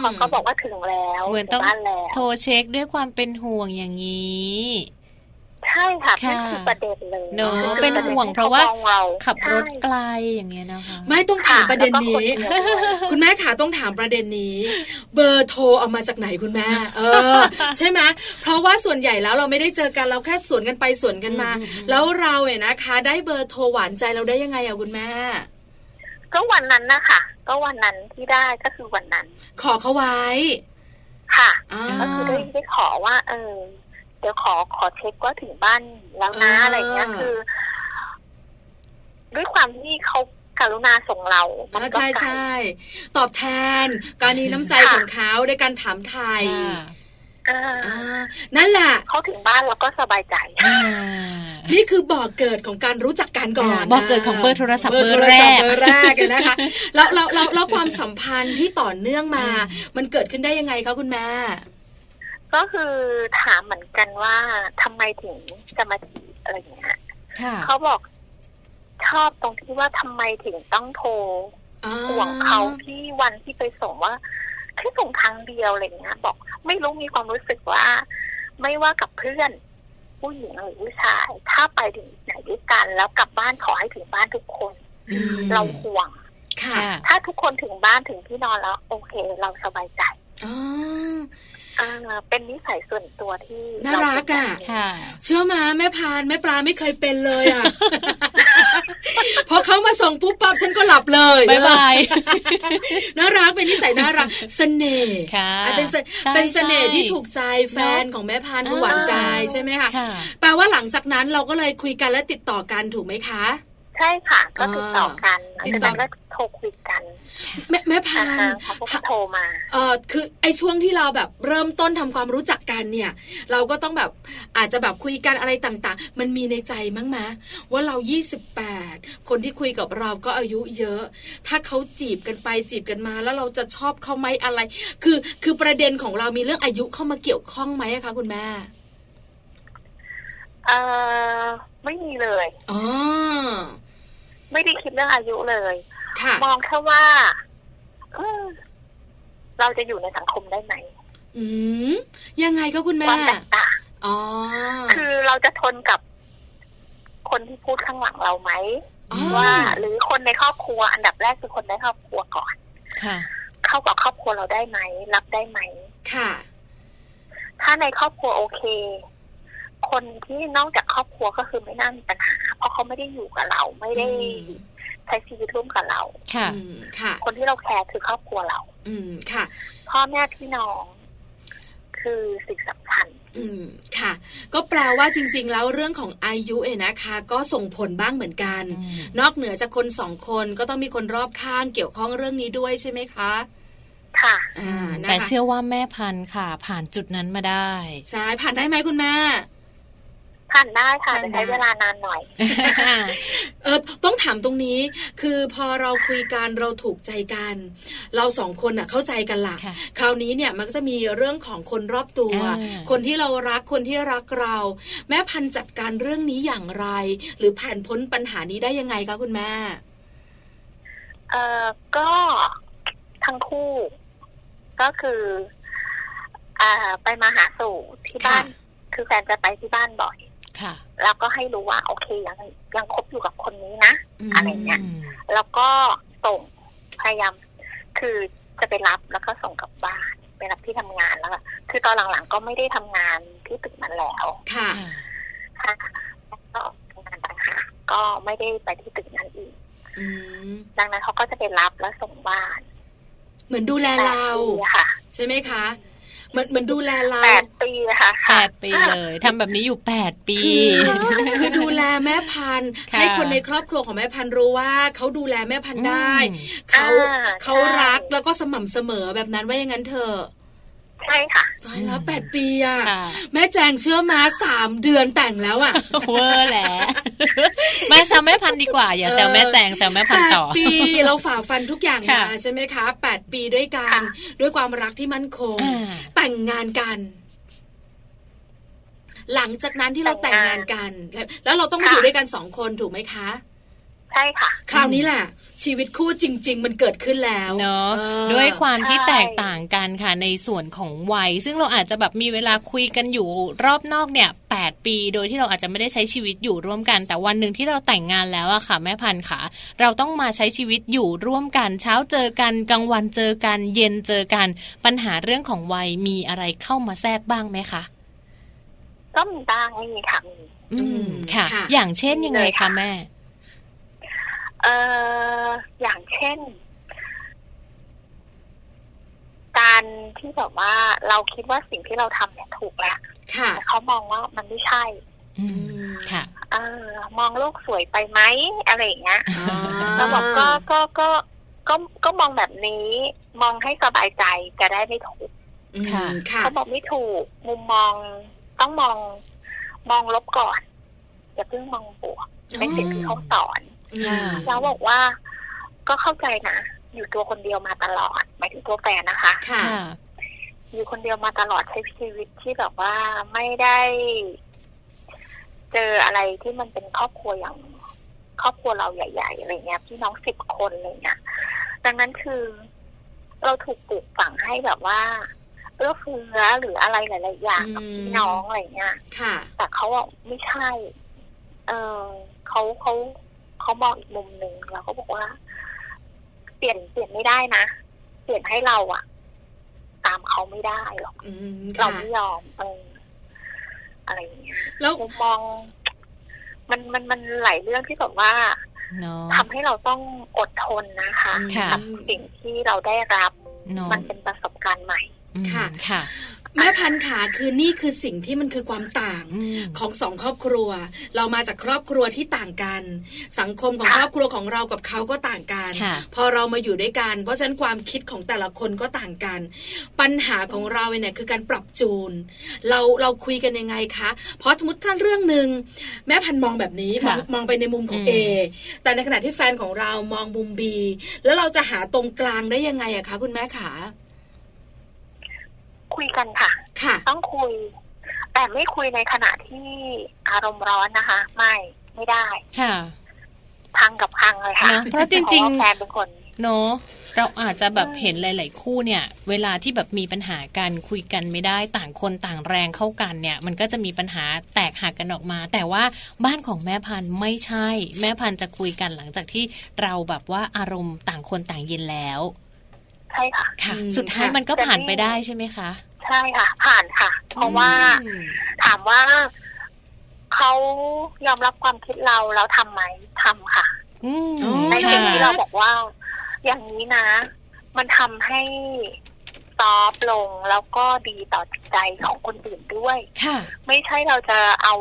เขาก็บอกว่าถึงแล้วเหมือนต้องโทรเช็คด้วยความเป็นห่วงอย่างนี้ ใช่ค่ะนั่นคือประเด็นเลยเนอะเป็นห่วงเพราะว่าขับรถไกลอย่างเงี้ยนะคะไม่ต้องถามประเด็นนี้ คุณแม่ขาต้องถามประเด็นนี้ เบอร์โทรเอามาจากไหนคุณแม่ เออ ใช่ไหมเพราะว่าส่วนใหญ่แล้วเราไม่ได้เจอกันเราแค่สวนกันไปสวนกันมา แล้วเราเนี่ยนะคะ ได้เบอร์โทรหวานใจเราได้ยังไงอะคุณแม่ก็วันนั้นนะคะก็วันนั้นที่ได้ก็คือวันนั้น ขอเขาไว้ ค่ะก็คือได้ได้ขอว่า เออ เดี๋ยวขอขอเช็คว่าถึงบ้านแล้วนะอะไรเงี้ยคือ ด้วยความที่เขาการุณาส่งเราใช่ใช่ตอบแทน การนี้น้ำใจของเขาด้วยการถามไทยนั่นแหละเขาถึงบ้านเราก็สบายใจนี่คือบ่อกเกิดของการรู้จักกันก่อนบ่อกเกิดของเบอร์โทรศัพท์เบอร์แรกเบอร์แรกนะคะแล้วแล้วแล้วความสัมพันธ์ที่ต่อเนื่องมา มันเกิดขึ้นได้ยังไงคะคุณแม่ ก็คือถามเหมือนกันว่าทำไมถึงจะมาจีบอะไรอย่างเงี้ยเขาบอกชอบตรงที่ว่าทำไมถึงต้องโทรห่วงเขาที่วันที่ไปส่งว่าแค่ส่งครั้งเดียวอะไรเงี้ย บอกไม่รู้มีความรู้สึกว่า ไม่ว่ากับเพื่อน ผู้หญิงหรือผู้ชาย ถ้าไปถึงไหนด้วยกัน แล้วกลับบ้านขอให้ถึงบ้านทุกคน เราห่วงถ้าทุกคนถึงบ้านถึงที่นอนแล้ว โอเค เราสบายใจ เป็นนิสัยส่วนตัวที่น่ารักอะเชื่อมาแม่พานแม่ปลาไม่เคยเป็นเลยอะพอเขามาส่งปุ๊บปั๊บฉันก็หลับเลยบายบายน่ารักเป็นนิสัยน่ารักเสน่ห์เป็นเป็นเสน่ห์ที่ถูกใจแฟนของแม่พานหวานใจใช่ไหมคะแปลว่าหลังจากนั้นเราก็เลยคุยกันและติดต่อกันถูกไหมคะ ใช่ค่ะ ก็ติดต่อกันติดต่อก็โทรคุยกันแม่แม่พานเขาก็โทรมาเออคือไอ้ช่วงที่เราแบบเริ่มต้นทำความรู้จักกันเนี่ย เราก็ต้องแบบอาจจะแบบคุยกันอะไรต่างๆ มันมีในใจมั้งมะว่าเรา 28 คนที่คุยกับเราก็อายุเยอะ ถ้าเขาจีบกันไปจีบกันมา แล้วเราจะชอบเขาไหมอะไร คือคือประเด็นของเรามีเรื่องอายุเข้ามาเกี่ยวข้องไหมคะคุณแม่เออไม่มีเลยอ๋อ ไม่ได้คิดเรื่องอายุเลย มองแค่ว่าเราจะอยู่ในสังคมได้ไหมอืมยังไงก็คุณแม่ความแตกต่างอ๋อ คือเราจะทนกับคนที่พูดข้างหลังเราไหมว่าหรือคนในครอบครัว อันดับแรกคือคนในครอบครัวก่อนค่ะเข้ากับครอบครัวเราได้ไหม รับได้ไหมค่ะ ถ้าในครอบครัวโอเค คนที่นอกจากครอบครัวก็คือไม่น่ามีปัญหาเพราะเขาไม่ได้อยู่กับเราไม่ได้ใช้ชีวิตร่วมกับเราค่ะค่ะ คนที่เราแคร์คือครอบครัวเรา อืมค่ะ พ่อแม่พี่น้อง คือสิ่งสำคัญอืมค่ะ ก็แปลว่าจริง ๆ แล้วเรื่องของอายุเองนะคะ ก็ส่งผลบ้างเหมือนกัน นอกเหนือจากคนสองคนก็ต้องมีคนรอบข้างเกี่ยวข้องเรื่องนี้ด้วยใช่ไหมคะค่ะอ่าแต่เชื่อว่าแม่พันธุ์ค่ะ ผ่านจุดนั้นมาได้ ใช่ ผ่านได้ไหมคุณแม่ ผ่านได้ค่ะแต่ใช้เวลานานหน่อย เออต้องถามตรงนี้ คือพอเราคุยกันเราถูกใจกัน เราสองคนอะเข้าใจกันละคราวนี้เนี่ยมันก็จะมีเรื่องของคนรอบตัว คนที่เรารักคนที่รักเรา แม่พันจัดการเรื่องนี้อย่างไร หรือผ่านพ้นปัญหานี้ได้ยังไงคะคุณแม่เออก็ทั้งคู่ ก็คืออ่าไปมาหาสู่ที่บ้าน คือแฟนจะไปที่บ้านบ่อยค่ะ แล้วก็ให้รู้ว่าโอเคยังยังคบอยู่กับคนนี้นะอะไรเงี้ยแล้วก็ส่งพยายามคือจะไปรับแล้วก็ส่งกลับบ้านไปรับที่ทำงานแล้วคือตอนหลังๆก็ไม่ได้ทำงานที่ตึกนั้นแล้วค่ะค่ะก็ทำงานต่างหากก็ไม่ได้ไปที่ตึกนั้นอีกดังนั้นเขาก็จะไปรับแล้วส่งบ้าน เหมือนดูแลเราค่ะ ใช่ไหมคะ เหมือนเหมือนดูแลเราแปดปีค่ะแปดปีเลยทำแบบนี้อยู่แปดปี คือดูแลแม่พันธุ์ให้คนในครอบครัวของแม่พันธุ์รู้ว่าเขาดูแลแม่พันธุ์ได้เขาเขารักแล้วก็สม่ำเสมอแบบนั้นว่าอย่างนั้นเถอะ ใช่ค่ะตายแล้วแปดปีอะแม่แจงเชื่อมาสามเดือนแต่งแล้วอะเวอร์แหละแม่แซวแม่พันดีกว่า อย่าแซวแม่แจงแซวแม่พันต่อปีเราฝ่าฟันทุกอย่างมาใช่ไหมคะแปดปีด้วยกันด้วยความรักที่มั่นคง แต่งงานกัน หลังจากนั้นที่เราแต่งงานกัน แล้วเราต้องมาอยู่ด้วยกันสองคนถูกไหมคะ ใช่ค่ะ คราวนี้แหละชีวิตคู่จริง ๆ มันเกิดขึ้นแล้วเนาะด้วยความที่แตกต่างกันค่ะในส่วนของวัย ซึ่งเราอาจจะแบบมีเวลาคุยกันอยู่รอบนอกเนี่ยแปดปี โดยที่เราอาจจะไม่ได้ใช้ชีวิตอยู่ร่วมกัน แต่วันหนึ่งที่เราแต่งงานแล้วอะค่ะ แม่พันธุ์ค่ะ เราต้องมาใช้ชีวิตอยู่ร่วมกัน เช้าเจอกันกลางวันเจอกัน เย็นเจอกัน ปัญหาเรื่องของวัยมีอะไรเข้ามาแทรกบ้างไหมคะก็มีบ้างไม่มีค่ะมีอืมค่ะ อย่างเช่นยังไงคะแม่ เอออย่างเช่น การที่แบบว่าเราคิดว่าสิ่งที่เราทำเนี่ยถูกแล้วค่ะเขามองว่ามันไม่ใช่ อืมค่ะเออมองโลกสวยไปไหมอะไรอย่างเงี้ยเราบอกก็ก็ก็ก็ก็มองแบบนี้ มองให้สบายใจจะได้ไม่ถูกค่ะเขาบอกไม่ถูก มุมมองต้องมอง มองลบก่อนอย่าเพิ่งมองบวกในสิ่งที่เขาสอน แล้วบอกว่าก็เข้าใจนะอยู่ตัวคนเดียวมาตลอดหมายถึงตัวแฟนนะคะค่ะอยู่คนเดียวมาตลอดใช้ชีวิตที่แบบว่าไม่ได้ เจออะไรที่มันเป็นครอบครัวอย่าง ครอบครัวเราใหญ่ๆอะไรเงี้ยพี่น้องสิบคนอะไรเงี้ยดังนั้นคือ เราถูกปลูกฝังให้แบบว่าเอื้อเฟื้อหรืออะไรหลายๆอย่างกับพี่น้องอะไรเงี้ยค่ะแต่เขาบอกไม่ใช่ เออเขาเขา เขามองอีกมุมหนึ่งเราก็บอกว่า เปลี่ยนเปลี่ยนไม่ได้นะ เปลี่ยนให้เราอะตามเขาไม่ได้หรอกเราไม่ยอมเอออะไรอย่างเงี้ยแล้วมอง มันมันมันหลายเรื่องที่แบบว่าทำให้เราต้องอดทนนะคะกับสิ่งที่เราได้รับ มันเป็นประสบการณ์ใหม่ค่ะค่ะ แม่พันขาคือนี่คือสิ่งที่มันคือความต่างของสองครอบครัว เรามาจากครอบครัวที่ต่างกัน สังคมของครอบครัวของเรากับเขาก็ต่างกัน พอเรามาอยู่ด้วยกัน เพราะฉะนั้นความคิดของแต่ละคนก็ต่างกัน ปัญหาของเราเนี่ยคือการปรับจูน เราเราคุยกันยังไงคะ เพราะสมมติท่านเรื่องหนึ่งแม่พันมองแบบนี้มองมองไปในมุมของเอแต่ในขณะที่แฟนของเรามองมุมบีแล้วเราจะหาตรงกลางได้ยังไงอะคะคุณแม่ขา คุยกันค่ะค่ะ ต้องคุย แต่ไม่คุยในขณะที่อารมณ์ร้อนนะคะ ไม่ไม่ได้ ค่ะพังกับพังเลยค่ะเพราะจริงๆแฟนเป็นคนเนาะเราอาจจะแบบเห็นหลาย ๆ คู่เนี่ย เวลาที่แบบมีปัญหากันคุยกันไม่ได้ต่างคนต่างแรงเข้ากันเนี่ย มันก็จะมีปัญหาแตกหักกันออกมา แต่ว่าบ้านของแม่พันธุ์ไม่ใช่ แม่พันธุ์จะคุยกันหลังจากที่เราแบบว่าอารมณ์ต่างคนต่างเย็นแล้ว ใช่ค่ะค่ะ สุดท้ายมันก็ผ่านไปได้ใช่ไหมคะ ใช่ค่ะ ผ่านค่ะ เพราะว่าถามว่าเขายอมรับความคิดเราแล้วทำไหมทำค่ะในสิ่งที่เราบอกว่า อย่างนี้นะ มันทำให้ซอฟลงแล้วก็ดีต่อจิตใจของคนอื่นด้วยค่ะไม่ใช่เราจะเอา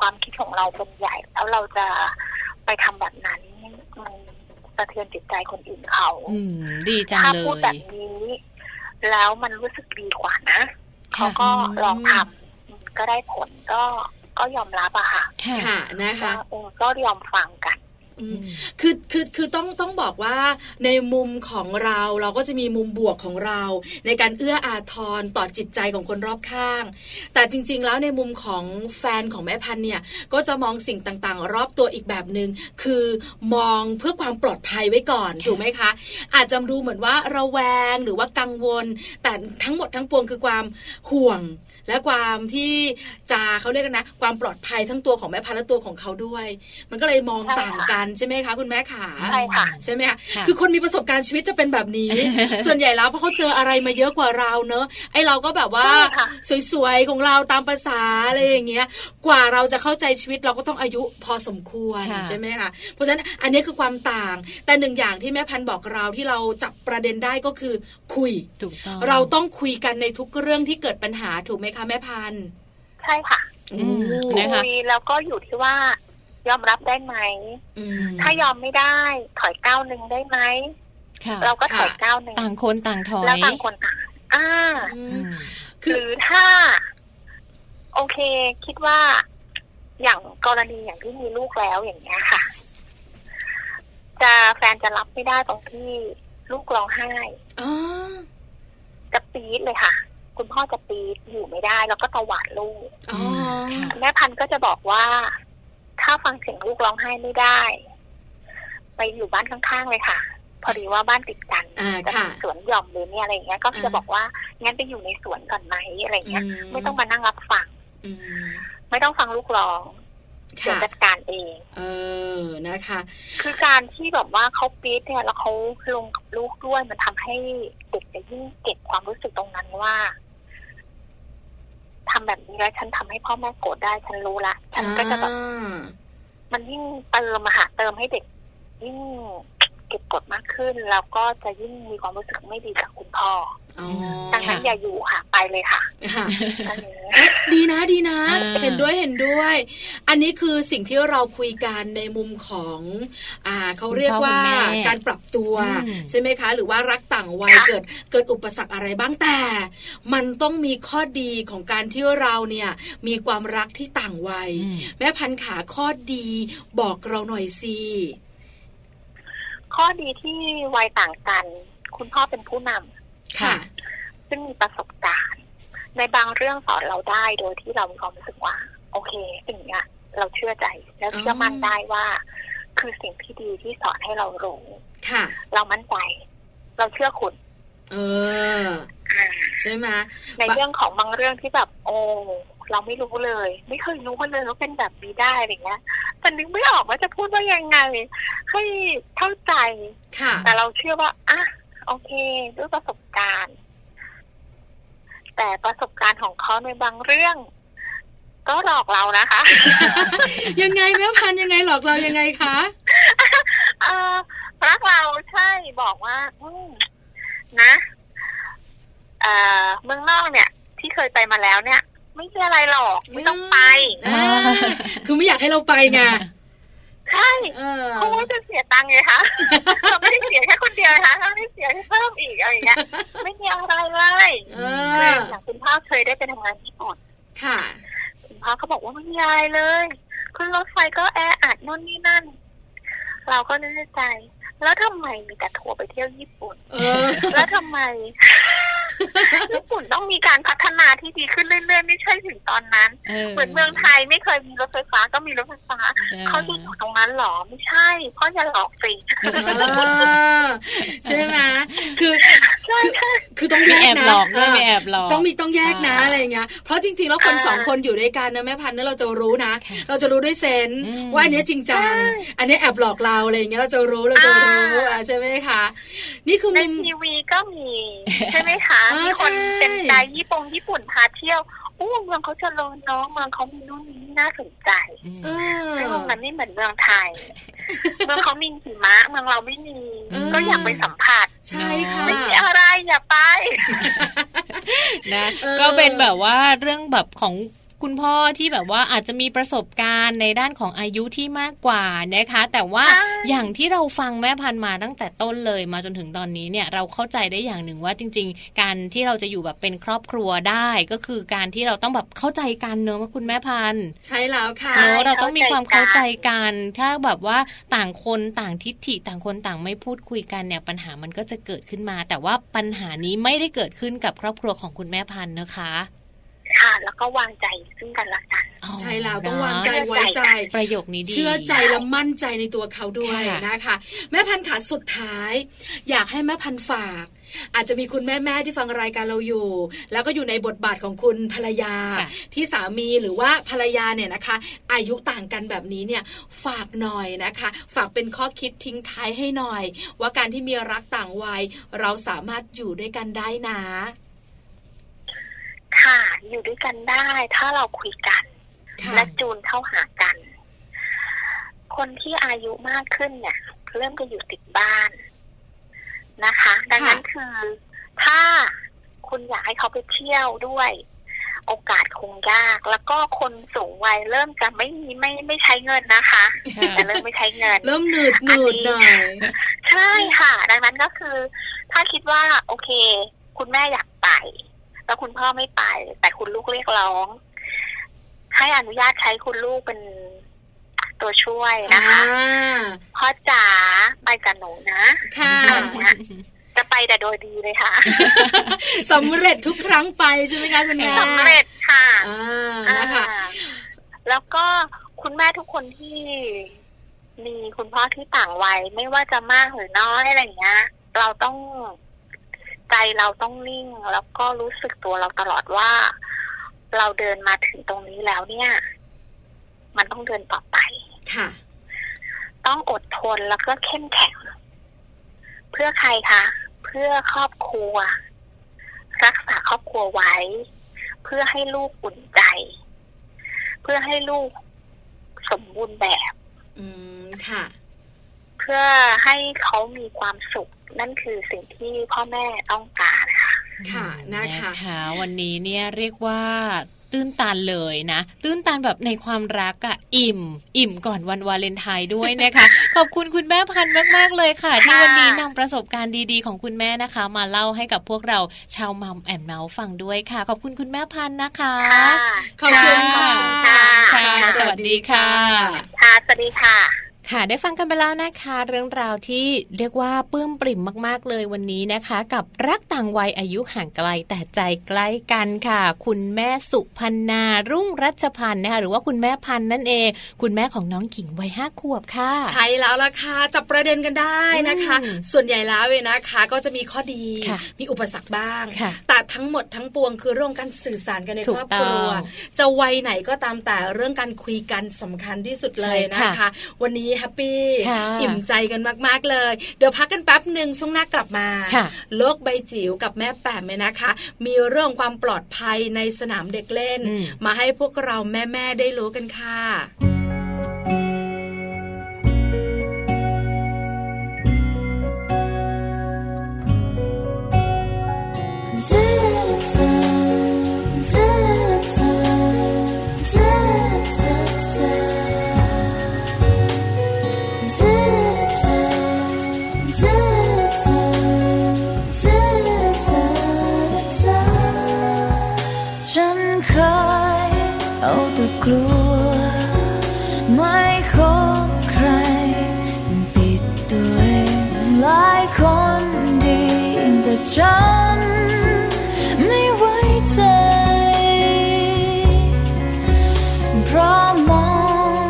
ความคิดของเราเป็นใหญ่ แล้วเราจะไปทำแบบนั้นมัน สะเทือนจิตใจคนอื่นเขาอืดีจังเลยถ้าพูดแบบนี้ แล้วมันรู้สึกดีกว่านะเขาก็ลองทำก็ได้ผลก็ก็ยอมรับอะค่ะ ค่ะนะคะก็ยอมฟังกัน คือคือคือต้องต้องบอกว่าในมุมของเราเราก็จะมีมุมบวกของเรา ในการเอื้ออาทรต่อจิตใจของคนรอบข้าง แต่จริง ๆ แล้วในมุมของแฟนของแม่พันธุ์เนี่ยก็จะมองสิ่งต่างๆ รอบตัวอีกแบบหนึง่งคือมองเพื่อความปลอดภัยไว้ก่อนถูกไหมคะ อาจจะดูเหมือนว่าระแวงหรือว่ากังวล แต่ทั้งหมดทั้งปวงคือความห่วง และความที่จะเขาเรียกกันนะ ความปลอดภัยทั้งตัวของแม่พันธุ์และตัวของเขาด้วย มันก็เลยมองต่างกันใช่ไหมคะคุณแม่ขาใช่ค่ะใช่ไหมคะคือคนมีประสบการณ์ชีวิตจะเป็นแบบนี้ ส่วนใหญ่แล้วเพราะเขาเจออะไรมาเยอะกว่าเราเนอะไอเราก็แบบว่าสวยๆของเราตามภาษาอะไรอย่างเงี้ย กว่าเราจะเข้าใจชีวิตเราก็ต้องอายุพอสมควรใช่ไหมคะเพราะฉะนั้นอันนี้คือความต่าง แต่หนึ่งอย่างที่แม่พันธุ์บอกเราที่เราจับประเด็นได้ก็คือคุยถูกต้องเราต้องคุยกันในทุกเรื่องที่เกิดปัญหาถูกไหมคะแม่พันธุ์ใช่ค่ะคุยแล้วก็อยู่ที่ว่ายอมรับได้ไหม ถ้ายอมไม่ได้ถอยก้าวหนึ่งได้ไหมเราก็ถอยก้าวหนึ่งต่างคนต่างถอยแล้วต่างคนต่างอ่าคือถ้า โอเค คิดว่าอย่างกรณีอย่างที่มีลูกแล้วอย่างเงี้ยค่ะ จะแฟนจะรับไม่ได้ตรงที่ลูกร้องไห้จะปี๊ดเลยค่ะ คุณพ่อจะปีดอยู่ไม่ได้ แล้วก็ตวาดลูกแม่พันธุ์ก็จะบอกว่า ถ้าฟังเสียงลูกร้องไห้ไม่ได้ ไปอยู่บ้านข้างๆเลยค่ะ พอดีว่าบ้านติดกันจะมีสวนหย่อมหรือเนี่ยอะไรเงี้ย ก็จะบอกว่างั้นไปอยู่ในสวนก่อนไหมอะไรเงี้ย ไม่ต้องมานั่งรับฟังไม่ต้องฟังลูกร้องเดี๋ยวจัดการเอง เออนะคะ คือการที่แบบว่าเขาปี๊ดเนี่ยแล้วเขาลงกับลูกด้วยมันทำให้เด็กจะยิ่งเก็บความรู้สึกตรงนั้นว่า ทำแบบนี้แล้วฉันทำให้พ่อแม่โกรธได้ฉันรู้ละฉันก็จะแบบมันยิ่งเติมอะค่ะเติมให้เด็ก ยิ่งเก็บกดมากขึ้น แล้วก็จะยิ่งมีความรู้สึกไม่ดีกับคุณพ่อ ดังนั้นอย่าอยู่ค่ะ ไปเลยค่ะ ดีนะดีนะ เห็นด้วยเห็นด้วย อันนี้คือสิ่งที่เราคุยกันในมุมของ อ่าเขาเรียกว่าการปรับตัวใช่ไหมคะ หรือว่ารักต่างวัยเกิดเกิดอุปสรรคอะไรบ้างแต่ มันต้องมีข้อดีของการที่เราเนี่ยมีความรักที่ต่างวัย แม่พันขาข้อดีบอกเราหน่อยสิข้อดีที่วัยต่างกัน คุณพ่อเป็นผู้นำ ค่ะ ซึ่งมีประสบการณ์ ในบางเรื่องสอนเราได้โดยที่เรามีความรู้สึกว่า โอเค สิ่งนี้เราเชื่อใจแล้วเชื่อมั่นได้ว่า คือสิ่งที่ดีที่สอนให้เรารู้ค่ะ เรามั่นใจ เราเชื่อคุณ เออใช่ไหมในเรื่องของบางเรื่องที่แบบโอ้เราไม่รู้เลย ไม่เคยรู้มาเลยว่าเป็นแบบนี้ได้อะไรเงี้ยแต่นึกไม่ออกว่าจะพูดว่ายังไงให้เข้าใจ แต่เราเชื่อว่าอะ โอเคด้วยประสบการณ์ แต่ประสบการณ์ของเขาในบางเรื่อง ก็หลอกเรานะคะ ยังไงแม่พันยังไงหลอกเรายังไงคะเออรักเราใช่บอกว่าอืนะเอ่อเมืองนอกเนี่ย ที่เคยไปมาแล้วเนี่ย ไม่ใช่อะไรหรอกไม่ต้องไปคือไม่อยากให้เราไปไง ใช่เพราะว่าจะเสียตังค์ไงคะเราไม่ได้เสียแค่คนเดียวนะคะเราไม่เสียเพิ่มอีกอะไรอย่างเงี้ยไม่มีอะไรเลยอย่างคุณพ่อเคยได้ไปทำงานที่ปุ่นค่ะคุณพ่อเขาบอกว่าไม่มีอะไรเลยขึ้นรถไฟก็แออัดนู่นนี่นั่น เราก็นึกในใจ แล้วทำไมมีแต่ทัวร์ไปเที่ยวญี่ปุ่นแล้วทำไม ญี่ปุ่นต้องมีการพัฒนาที่ดีขึ้นเรื่อยๆ ไม่ใช่ถึงตอนนั้น เหมือนเมืองไทยไม่เคยมีรถไฟฟ้าก็มีรถไฟฟ้า เขาดูตรงนั้นหรอ ไม่ใช่เพราะจะหลอกสิใช่ไหมคือคือต้องแยกนะไม่แอบหลอกต้องมีต้องแยกนะอะไรเงี้ยเพราะจริงๆ แล้วคนสองคนอยู่ด้วยกันนะแม่พันธุ์เราจะรู้นะ เราจะรู้ด้วยเซนว่าอันนี้จริงจังอันนี้แอบหลอกเราอะไรเงี้ยเราจะรู้เราจะรู้ใช่ไหมคะ นี่คือในทีวีก็มีใช่ไหมคะมีคนเป็นใจญี่ปุ่งญี่ปุ่นพาเที่ยวโอ้เมืองเขาจะริญน้องเมืองเขามีนู่นนี่น่าสนใจซึ่งมันไม่เหมือนเมืองไทย เมืองเขามีหิมะเมืองเราไม่มี ก็อยากไปสัมผัส ใช่ค่ะไม่มีอะไรอย่าไปนะก็เป็นแบบว่าเรื่องแบบของ คุณพ่อที่แบบว่าอาจจะมีประสบการณ์ในด้านของอายุที่มากกว่านะคะ แต่ว่าอย่างที่เราฟังแม่พันธุ์มาตั้งแต่ต้นเลยมาจนถึงตอนนี้เนี่ยเราเข้าใจได้อย่างหนึ่งว่าจริง ๆ การที่เราจะอยู่แบบเป็นครอบครัวได้ก็คือการที่เราต้องแบบเข้าใจกันเนอะว่าคุณแม่พันธุ์ใช่แล้วค่ะเนอะเราต้องมีความเข้าใจกัน ถ้าแบบว่าต่างคนต่างทิฏฐิต่างคนต่างไม่พูดคุยกันเนี่ยปัญหามันก็จะเกิดขึ้นมา แต่ว่าปัญหานี้ไม่ได้เกิดขึ้นกับครอบครัวของคุณแม่พันธุ์นะคะ ค่ะ แล้วก็วางใจซึ่งกันและกันใช่แล้วต้องวางใจไว้ใจประโยคนี้ดีเชื่อใจและมั่นใจในตัวเขาด้วยนะคะ แม่พันธุ์ขาสุดท้าย อยากให้แม่พันธุ์ฝาก อาจจะมีคุณแม่แม่ที่ฟังรายการเราอยู่ แล้วก็อยู่ในบทบาทของคุณภรรยา ที่สามีหรือว่าภรรยาเนี่ยนะคะ อายุต่างกันแบบนี้เนี่ยฝากหน่อยนะคะ ฝากเป็นข้อคิดทิ้งท้ายให้หน่อย ว่าการที่มีรักต่างวัย เราสามารถอยู่ด้วยกันได้นะ ค่ะอยู่ด้วยกันได้ ถ้าเราคุยกันและจูนเข้าหากัน คนที่อายุมากขึ้นเนี่ย เริ่มจะอยู่ติดบ้านนะคะ ดังนั้นคือถ้าคุณอยากให้เขาไปเที่ยวด้วย โอกาสคงยาก แล้วก็คนสูงวัยเริ่มจะไม่มีไม่ไม่ใช้เงินนะคะจะเริ่มไม่ใช้เงิน เริ่มหนืดหนืดหน่อยใช่ค่ะ ดังนั้นก็คือ ถ้าคิดว่า โอเค คุณแม่อยากไป แล้วคุณพ่อไม่ไป แต่คุณลูกเรียกร้อง ให้อนุญาตใช้คุณลูกเป็นตัวช่วยนะคะพ่อจ๋าไปกับหนูนะค่ะจะไปแต่โดยดีเลยค่ะสำเร็จทุกครั้งไปใช่ไหมคะคุณแม่สำเร็จค่ะนะคะแล้วก็คุณแม่ทุกคนที่มีคุณพ่อที่ต่างวัยไม่ว่าจะมากหรือน้อยอะไรอย่างเงี้ย เราต้อง ใจเราต้องนิ่งแล้วก็รู้สึกตัวเราตลอดว่า เราเดินมาถึงตรงนี้แล้วเนี่ย มันต้องเดินต่อไปค่ะ ต้องอดทนแล้วก็เข้มแข็ง เพื่อใครคะเพื่อครอบครัว รักษาครอบครัวไว้ เพื่อให้ลูกอุ่นใจ เพื่อให้ลูกสมบูรณ์แบบ อืมค่ะเพื่อให้เขามีความสุข นั่นคือสิ่งที่พ่อแม่ต้องการค่ะค่ะนะคะคะวันนี้เนี่ยเรียกว่าตื้นตันเลยนะ ตื้นตันแบบในความรักอะอิ่ม อิ่มก่อนวันวาเลนไทน์ด้วยนะคะ ขอบคุณคุณแม่พันมาก ๆ เลยค่ะ ที่วันนี้นำประสบการณ์ดีๆ ของคุณแม่นะคะ มาเล่าให้กับพวกเราชาวมัมแอนเมาส์ฟังด้วยค่ะ ขอบคุณคุณแม่พันนะคะขอบคุณค่ะค่ะ สวัสดีค่ะค่ะสวัสดีค่ะ ค่ะได้ฟังกันไปแล้วนะคะ เรื่องราวที่เรียกว่าปื้มปริ่มมากๆเลยวันนี้นะคะ กับรักต่างวัยอายุห่างไกลแต่ใจใกล้กันค่ะ คุณแม่สุพันนารุ่งรัชพันธ์นะคะหรือว่าคุณแม่พันธ์นั่นเอง คุณแม่ของน้องขิงวัยห้าขวบค่ะ ใช่แล้วล่ะค่ะจับประเด็นกันได้นะคะ ส่วนใหญ่แล้วเวนะคะ ก็จะมีข้อดีมีอุปสรรคบ้างแต่ทั้งหมดทั้งปวงคือเรื่องการสื่อสารกันในครอบครัวจะวัยไหนก็ตามแต่เรื่องการคุยกันสำคัญที่สุดเลยนะคะ วันนี้ happy อิ่มใจกันมากๆเลย เดี๋ยวพักกันแป๊บหนึ่งช่วงหน้ากลับมาโลกใบจิ๋วกับแม่แปมเนี่ยนะคะ มีเรื่องความปลอดภัยในสนามเด็กเล่น มาให้พวกเราแม่ๆได้รู้กันค่ะ ประมอง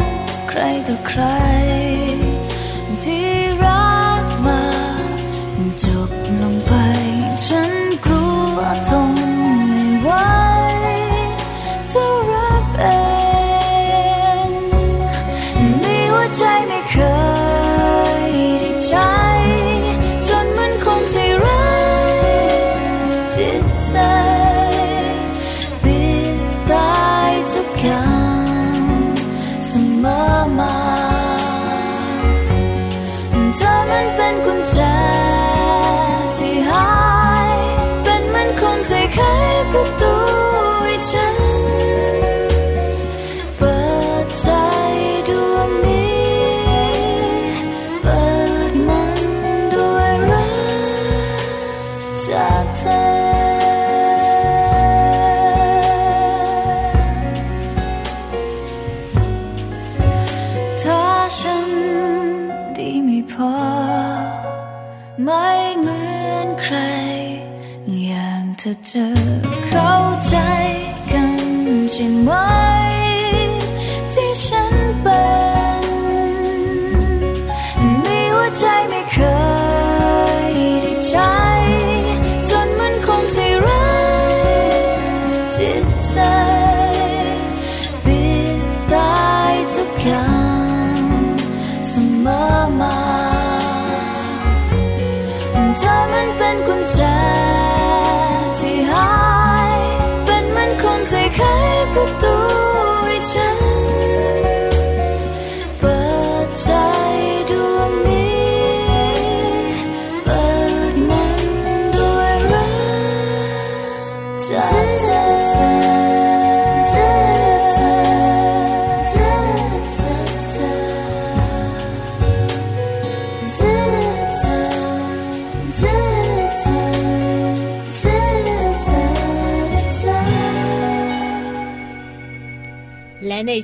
ให้ฉั คนที่ไข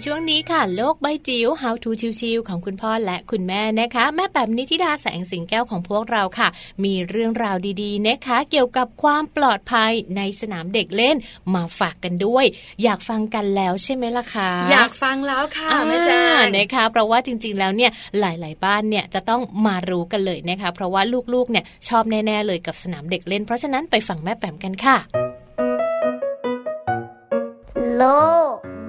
ช่วงนี้ค่ะ โลกใบจิ๋ว How to ชิวๆของคุณพ่อและคุณแม่นะคะ แม่แบบนิธิดาแสงสิงแก้วของพวกเราค่ะ มีเรื่องราวดีๆนะคะ เกี่ยวกับความปลอดภัยในสนามเด็กเล่นมาฝากกันด้วย อยากฟังกันแล้วใช่ไหมล่ะคะอยากฟังแล้วค่ะแม่แจ้งนะคะเพราะว่าจริง ๆ แล้วเนี่ยหลายๆบ้านเนี่ยจะต้องมารู้กันเลยนะคะ เพราะว่าลูกๆเนี่ยชอบแน่ๆเลยกับสนามเด็กเล่น เพราะฉะนั้นไปฟังแม่แปมกันค่ะ โลก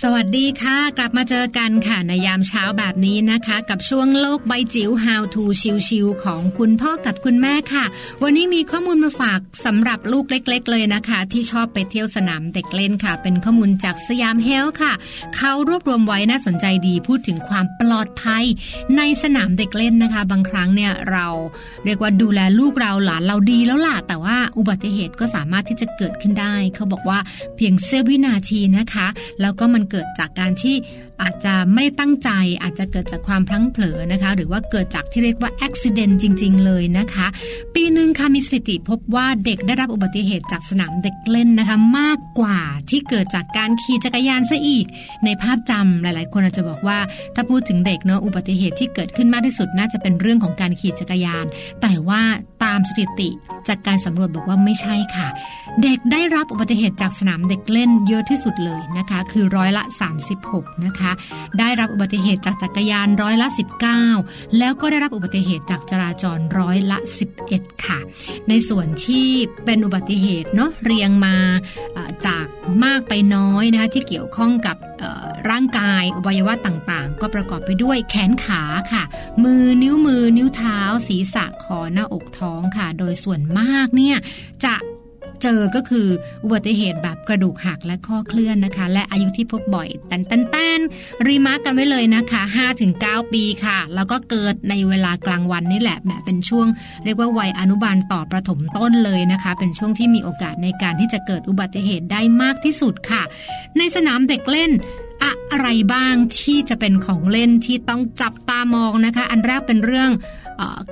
สวัสดีค่ะ กลับมาเจอกันค่ะในยามเช้าแบบนี้นะคะ กับช่วงโลกใบจิ๋ว How to ชิวๆของคุณพ่อกับคุณแม่ค่ะ วันนี้มีข้อมูลมาฝากสำหรับลูกเล็ก ๆ เลยนะคะ ที่ชอบไปเที่ยวสนามเด็กเล่นค่ะ เป็นข้อมูลจากสยามเฮลค่ะ เขารวบรวมไว้น่าสนใจดีพูดถึงความปลอดภัย ในสนามเด็กเล่นนะคะ บางครั้งเนี่ยเราเรียกว่าดูแลลูกเราหลานเราดีแล้วล่ะแต่ว่าอุบัติเหตุก็สามารถที่จะเกิดขึ้นได้ เขาบอกว่าเพียงเสี้ยววินาทีนะคะ แล้วก็มันเกิดจากการที่ อาจจะไม่ได้ตั้งใจ อาจจะเกิดจากความพลั้งเผลอนะคะ หรือว่าเกิดจากที่เรียกว่าอุบิเหตุจริง ๆ เลยนะคะ ปีหนึ่งค่ะมีสถิติพบว่าเด็กได้รับอุบัติเหตุจากสนามเด็กเล่นนะคะ มากกว่าที่เกิดจากการขี่จักรยานซะอีก ในภาพจำหลาย ๆ คนอาจจะบอกว่า ถ้าพูดถึงเด็กเนาะอุบัติเหตุที่เกิดขึ้นมากที่สุดน่าจะเป็นเรื่องของการขี่จักรยาน แต่ว่าตามสถิติจากการสำรวจบอกว่าไม่ใช่ค่ะ เด็กได้รับอุบัติเหตุจากสนามเด็กเล่นเยอะที่สุดเลยนะคะ คือร้อยละ 36 นะคะได้รับอุบัติเหตุจากจักรยานร้อยละ 19 แล้วก็ได้รับอุบัติเหตุจากจราจรร้อยละ 11 ค่ะ ในส่วนที่เป็นอุบัติเหตุเนาะเรียงมาจากมากไปน้อยนะคะที่เกี่ยวข้องกับร่างกายอวัยวะต่างๆ ก็ประกอบไปด้วยแขนขาค่ะ มือนิ้วมือนิ้วเท้า ศีรษะคอหน้าอกท้องค่ะ โดยส่วนมากเนี่ยจะ เจอก็คืออุบัติเหตุแบบกระดูกหักและข้อเคลื่อนนะคะ และอายุที่พบบ่อยแตนแตนแตนรีมาร์กกันไว้เลยนะคะ 5-9 ปีค่ะ แล้วก็เกิดในเวลากลางวันนี่แหละแหมเป็นช่วง เรียกว่าวัยอนุบาลต่อประถมต้นเลยนะคะ เป็นช่วงที่มีโอกาสในการที่จะเกิดอุบัติเหตุได้มากที่สุดค่ะ ในสนามเด็กเล่นอะไรบ้างที่จะเป็นของเล่นที่ต้องจับตามองนะคะ อันแรกเป็นเรื่อง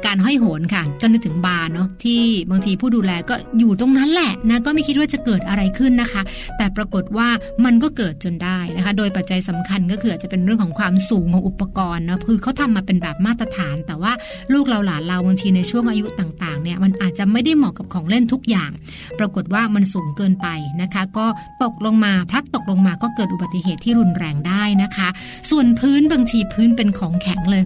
การห้อยโหนค่ะก็นึกถึงบาร์เนาะที่บางทีผู้ดูแลก็อยู่ตรงนั้นแหละนะก็ไม่คิดว่าจะเกิดอะไรขึ้นนะคะ แต่ปรากฏว่ามันก็เกิดจนได้นะคะ โดยปัจจัยสำคัญก็คืออาจจะเป็นเรื่องของความสูงของอุปกรณ์เนาะคือเขาทำมาเป็นแบบมาตรฐาน แต่ว่าลูกเราหลานเราบางทีในช่วงอายุต่างๆเนี่ยมันอาจจะไม่ได้เหมาะกับของเล่นทุกอย่าง ปรากฏว่ามันสูงเกินไปนะคะ ก็ตกลงมาพลัดตกลงมาก็เกิดอุบัติเหตุที่รุนแรงได้นะคะ ส่วนพื้นบางทีพื้นเป็นของแข็งเลย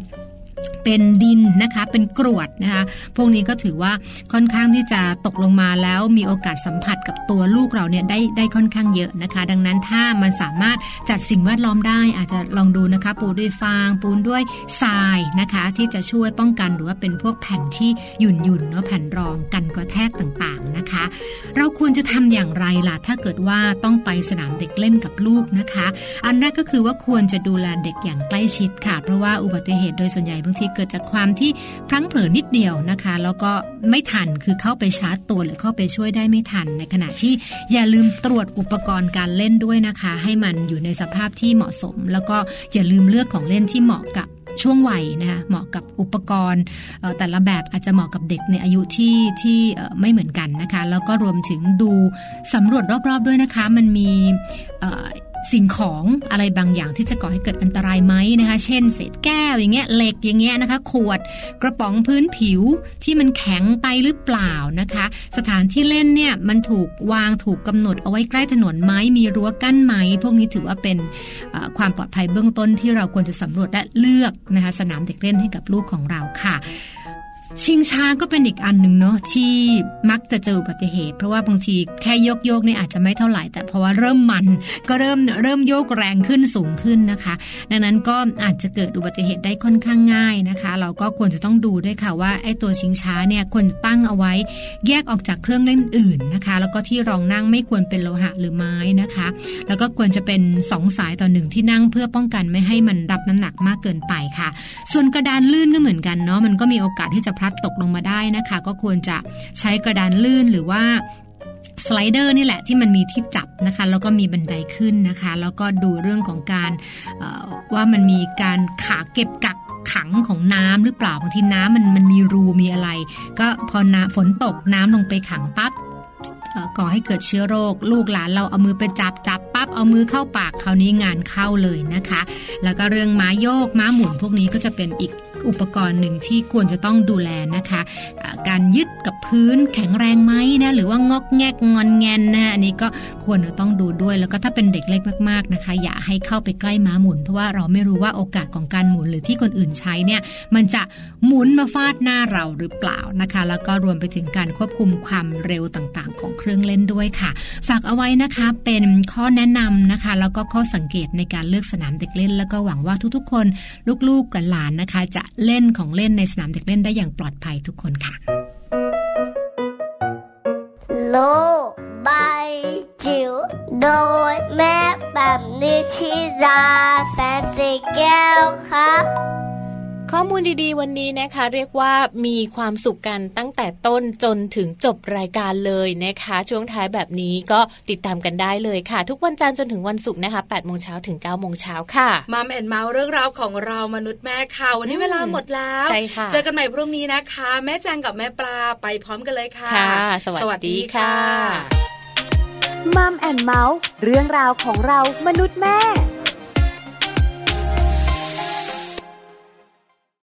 เป็นดินนะคะ เป็นกรวดนะคะ พวกนี้ก็ถือว่าค่อนข้างที่จะตกลงมาแล้วมีโอกาสสัมผัสกับตัวลูกเราเนี่ยได้ได้ค่อนข้างเยอะนะคะ ดังนั้นถ้ามันสามารถจัดสิ่งแวดล้อมได้ อาจจะลองดูนะคะ ปูด้วยฟาง ปูนด้วยทรายนะคะ ที่จะช่วยป้องกันหรือว่าเป็นพวกแผ่นที่หยุ่นหยุ่นๆเนาะแผ่นรองกันกระแทกต่างๆนะคะ เราควรจะทำอย่างไรล่ะถ้าเกิดว่าต้องไปสนามเด็กเล่นกับลูกนะคะ อันแรกก็คือว่าควรจะดูแลเด็กอย่างใกล้ชิดค่ะเพราะว่าอุบัติเหตุโดยส่วนใหญ่บางทีเกิดจากความที่พลั้งเผลอนิดเดียวนะคะ แล้วก็ไม่ทันคือเข้าไปชาร์จตัวหรือเข้าไปช่วยได้ไม่ทัน ในขณะที่อย่าลืมตรวจอุปกรณ์การเล่นด้วยนะคะ ให้มันอยู่ในสภาพที่เหมาะสม แล้วก็อย่าลืมเลือกของเล่นที่เหมาะกับช่วงวัยนะคะเหมาะกับอุปกรณ์แต่ละแบบอาจจะเหมาะกับเด็กในอายุที่ที่ไม่เหมือนกันนะคะ แล้วก็รวมถึงดูสำรวจรอบๆด้วยนะคะ มันมี สิ่งของอะไรบางอย่างที่จะก่อให้เกิดอันตรายไหมนะคะ เช่น เศษแก้วอย่างเงี้ยเหล็กอย่างเงี้ยนะคะ ขวดกระป๋องพื้นผิวที่มันแข็งไปหรือเปล่านะคะ สถานที่เล่นเนี่ยมันถูกวางถูกกำหนดเอาไว้ใกล้ถนนไหมมีรั้วกั้นไหมพวกนี้ถือว่าเป็นความปลอดภัยเบื้องต้นที่เราควรจะสำรวจและเลือกนะคะสนามเด็กเล่นให้กับลูกของเราค่ะ ชิงช้าก็เป็นอีกอันหนึ่งเนาะที่มักจะเจออุบัติเหตุ เพราะว่าบางทีแค่โยกโยกนี่อาจจะไม่เท่าไหร่ แต่เพราะว่าเริ่มมันก็เริ่มเริ่มโยกแรงขึ้นสูงขึ้นนะคะ ดังนั้นก็อาจจะเกิดอุบัติเหตุได้ค่อนข้างง่ายนะคะ เราก็ควรจะต้องดูด้วยค่ะว่าไอ้ตัวชิงช้าเนี่ยควรตั้งเอาไว้ แยกออกจากเครื่องเล่นอื่นนะคะ แล้วก็ที่รองนั่งไม่ควรเป็นโลหะหรือไม้นะคะ แล้วก็ควรจะเป็น 2 สายต่อหนึ่งที่นั่งเพื่อป้องกันไม่ให้มันรับน้ำหนักมากเกินไปค่ะ ส่วนกระดานลื่นก็เหมือนกันเนาะมันก็มีโอกาสที่จะพลัดตกลงมาได้นะคะ ก็ควรจะใช้กระดานลื่นหรือว่าสไลเดอร์นี่แหละที่มันมีที่จับนะคะแล้วก็มีบันไดขึ้นนะคะ แล้วก็ดูเรื่องของการว่ามันมีการขาเก็บกักขังของน้ำหรือเปล่าบางทีน้ำมันมันมีรูมีอะไร ก็พอน้ำฝนตกน้ำลงไปขังปั๊บก่อให้เกิดเชื้อโรค ลูกหลานเราเอามือไปจับจับปั๊บเอามือเข้าปากคราวนี้งานเข้าเลยนะคะ แล้วก็เรื่องม้าโยกม้าหมุนพวกนี้ก็จะเป็นอีก อุปกรณ์หนึ่งที่ควรจะต้องดูแลนะคะะการยึดกับพื้นแข็งแรงไหมนะหรือว่างอกแงกงอนแงนนะอันนี้ก็ควรจะต้องดูด้วย แล้วก็ถ้าเป็นเด็กเล็กมากๆนะคะ อย่าให้เข้าไปใกล้ม้าหมุน เพราะว่าเราไม่รู้ว่าโอกาสของการหมุนหรือที่คนอื่นใช้เนี่ยมันจะหมุนมาฟาดหน้าเราหรือเปล่านะคะ แล้วก็รวมไปถึงการควบคุมความเร็วต่างๆ ของเครื่องเล่นด้วยค่ะ ฝากเอาไว้นะคะเป็นข้อแนะนำนะคะ แล้วก็ข้อสังเกตในการเลือกสนามเด็กเล่น แล้วก็หวังว่าทุกๆ คน ลูกๆหลานๆนะคะ จะเล่นของเล่นในสนามเด็กเล่นได้อย่างปลอดภัยทุกคนค่ะ โลบายจิ๋วโดยแม่แบบนิชิราแสนสีแก้วครับ ข้อมูลดีๆ วันนี้นะคะ เรียกว่ามีความสุขกันตั้งแต่ต้นจนถึงจบรายการเลยนะคะ ช่วงท้ายแบบนี้ก็ติดตามกันได้เลยค่ะ ทุกวันจันทร์จนถึงวันศุกร์นะคะ8โมงเช้าถึง9โมงเช้าค่ะมาแอนเมาส์เรื่องราวของเรามนุษย์แม่ค่ะวันนี้เวลาหมดแล้วใช่ค่ะเจอกันใหม่พรุ่งนี้นะคะ แม่แจงกับแม่ปลาไปพร้อมกันเลยค่ะค่ะสวัสดีค่ะมัมแอนเมาส์เรื่องราวของเรามนุษย์แม่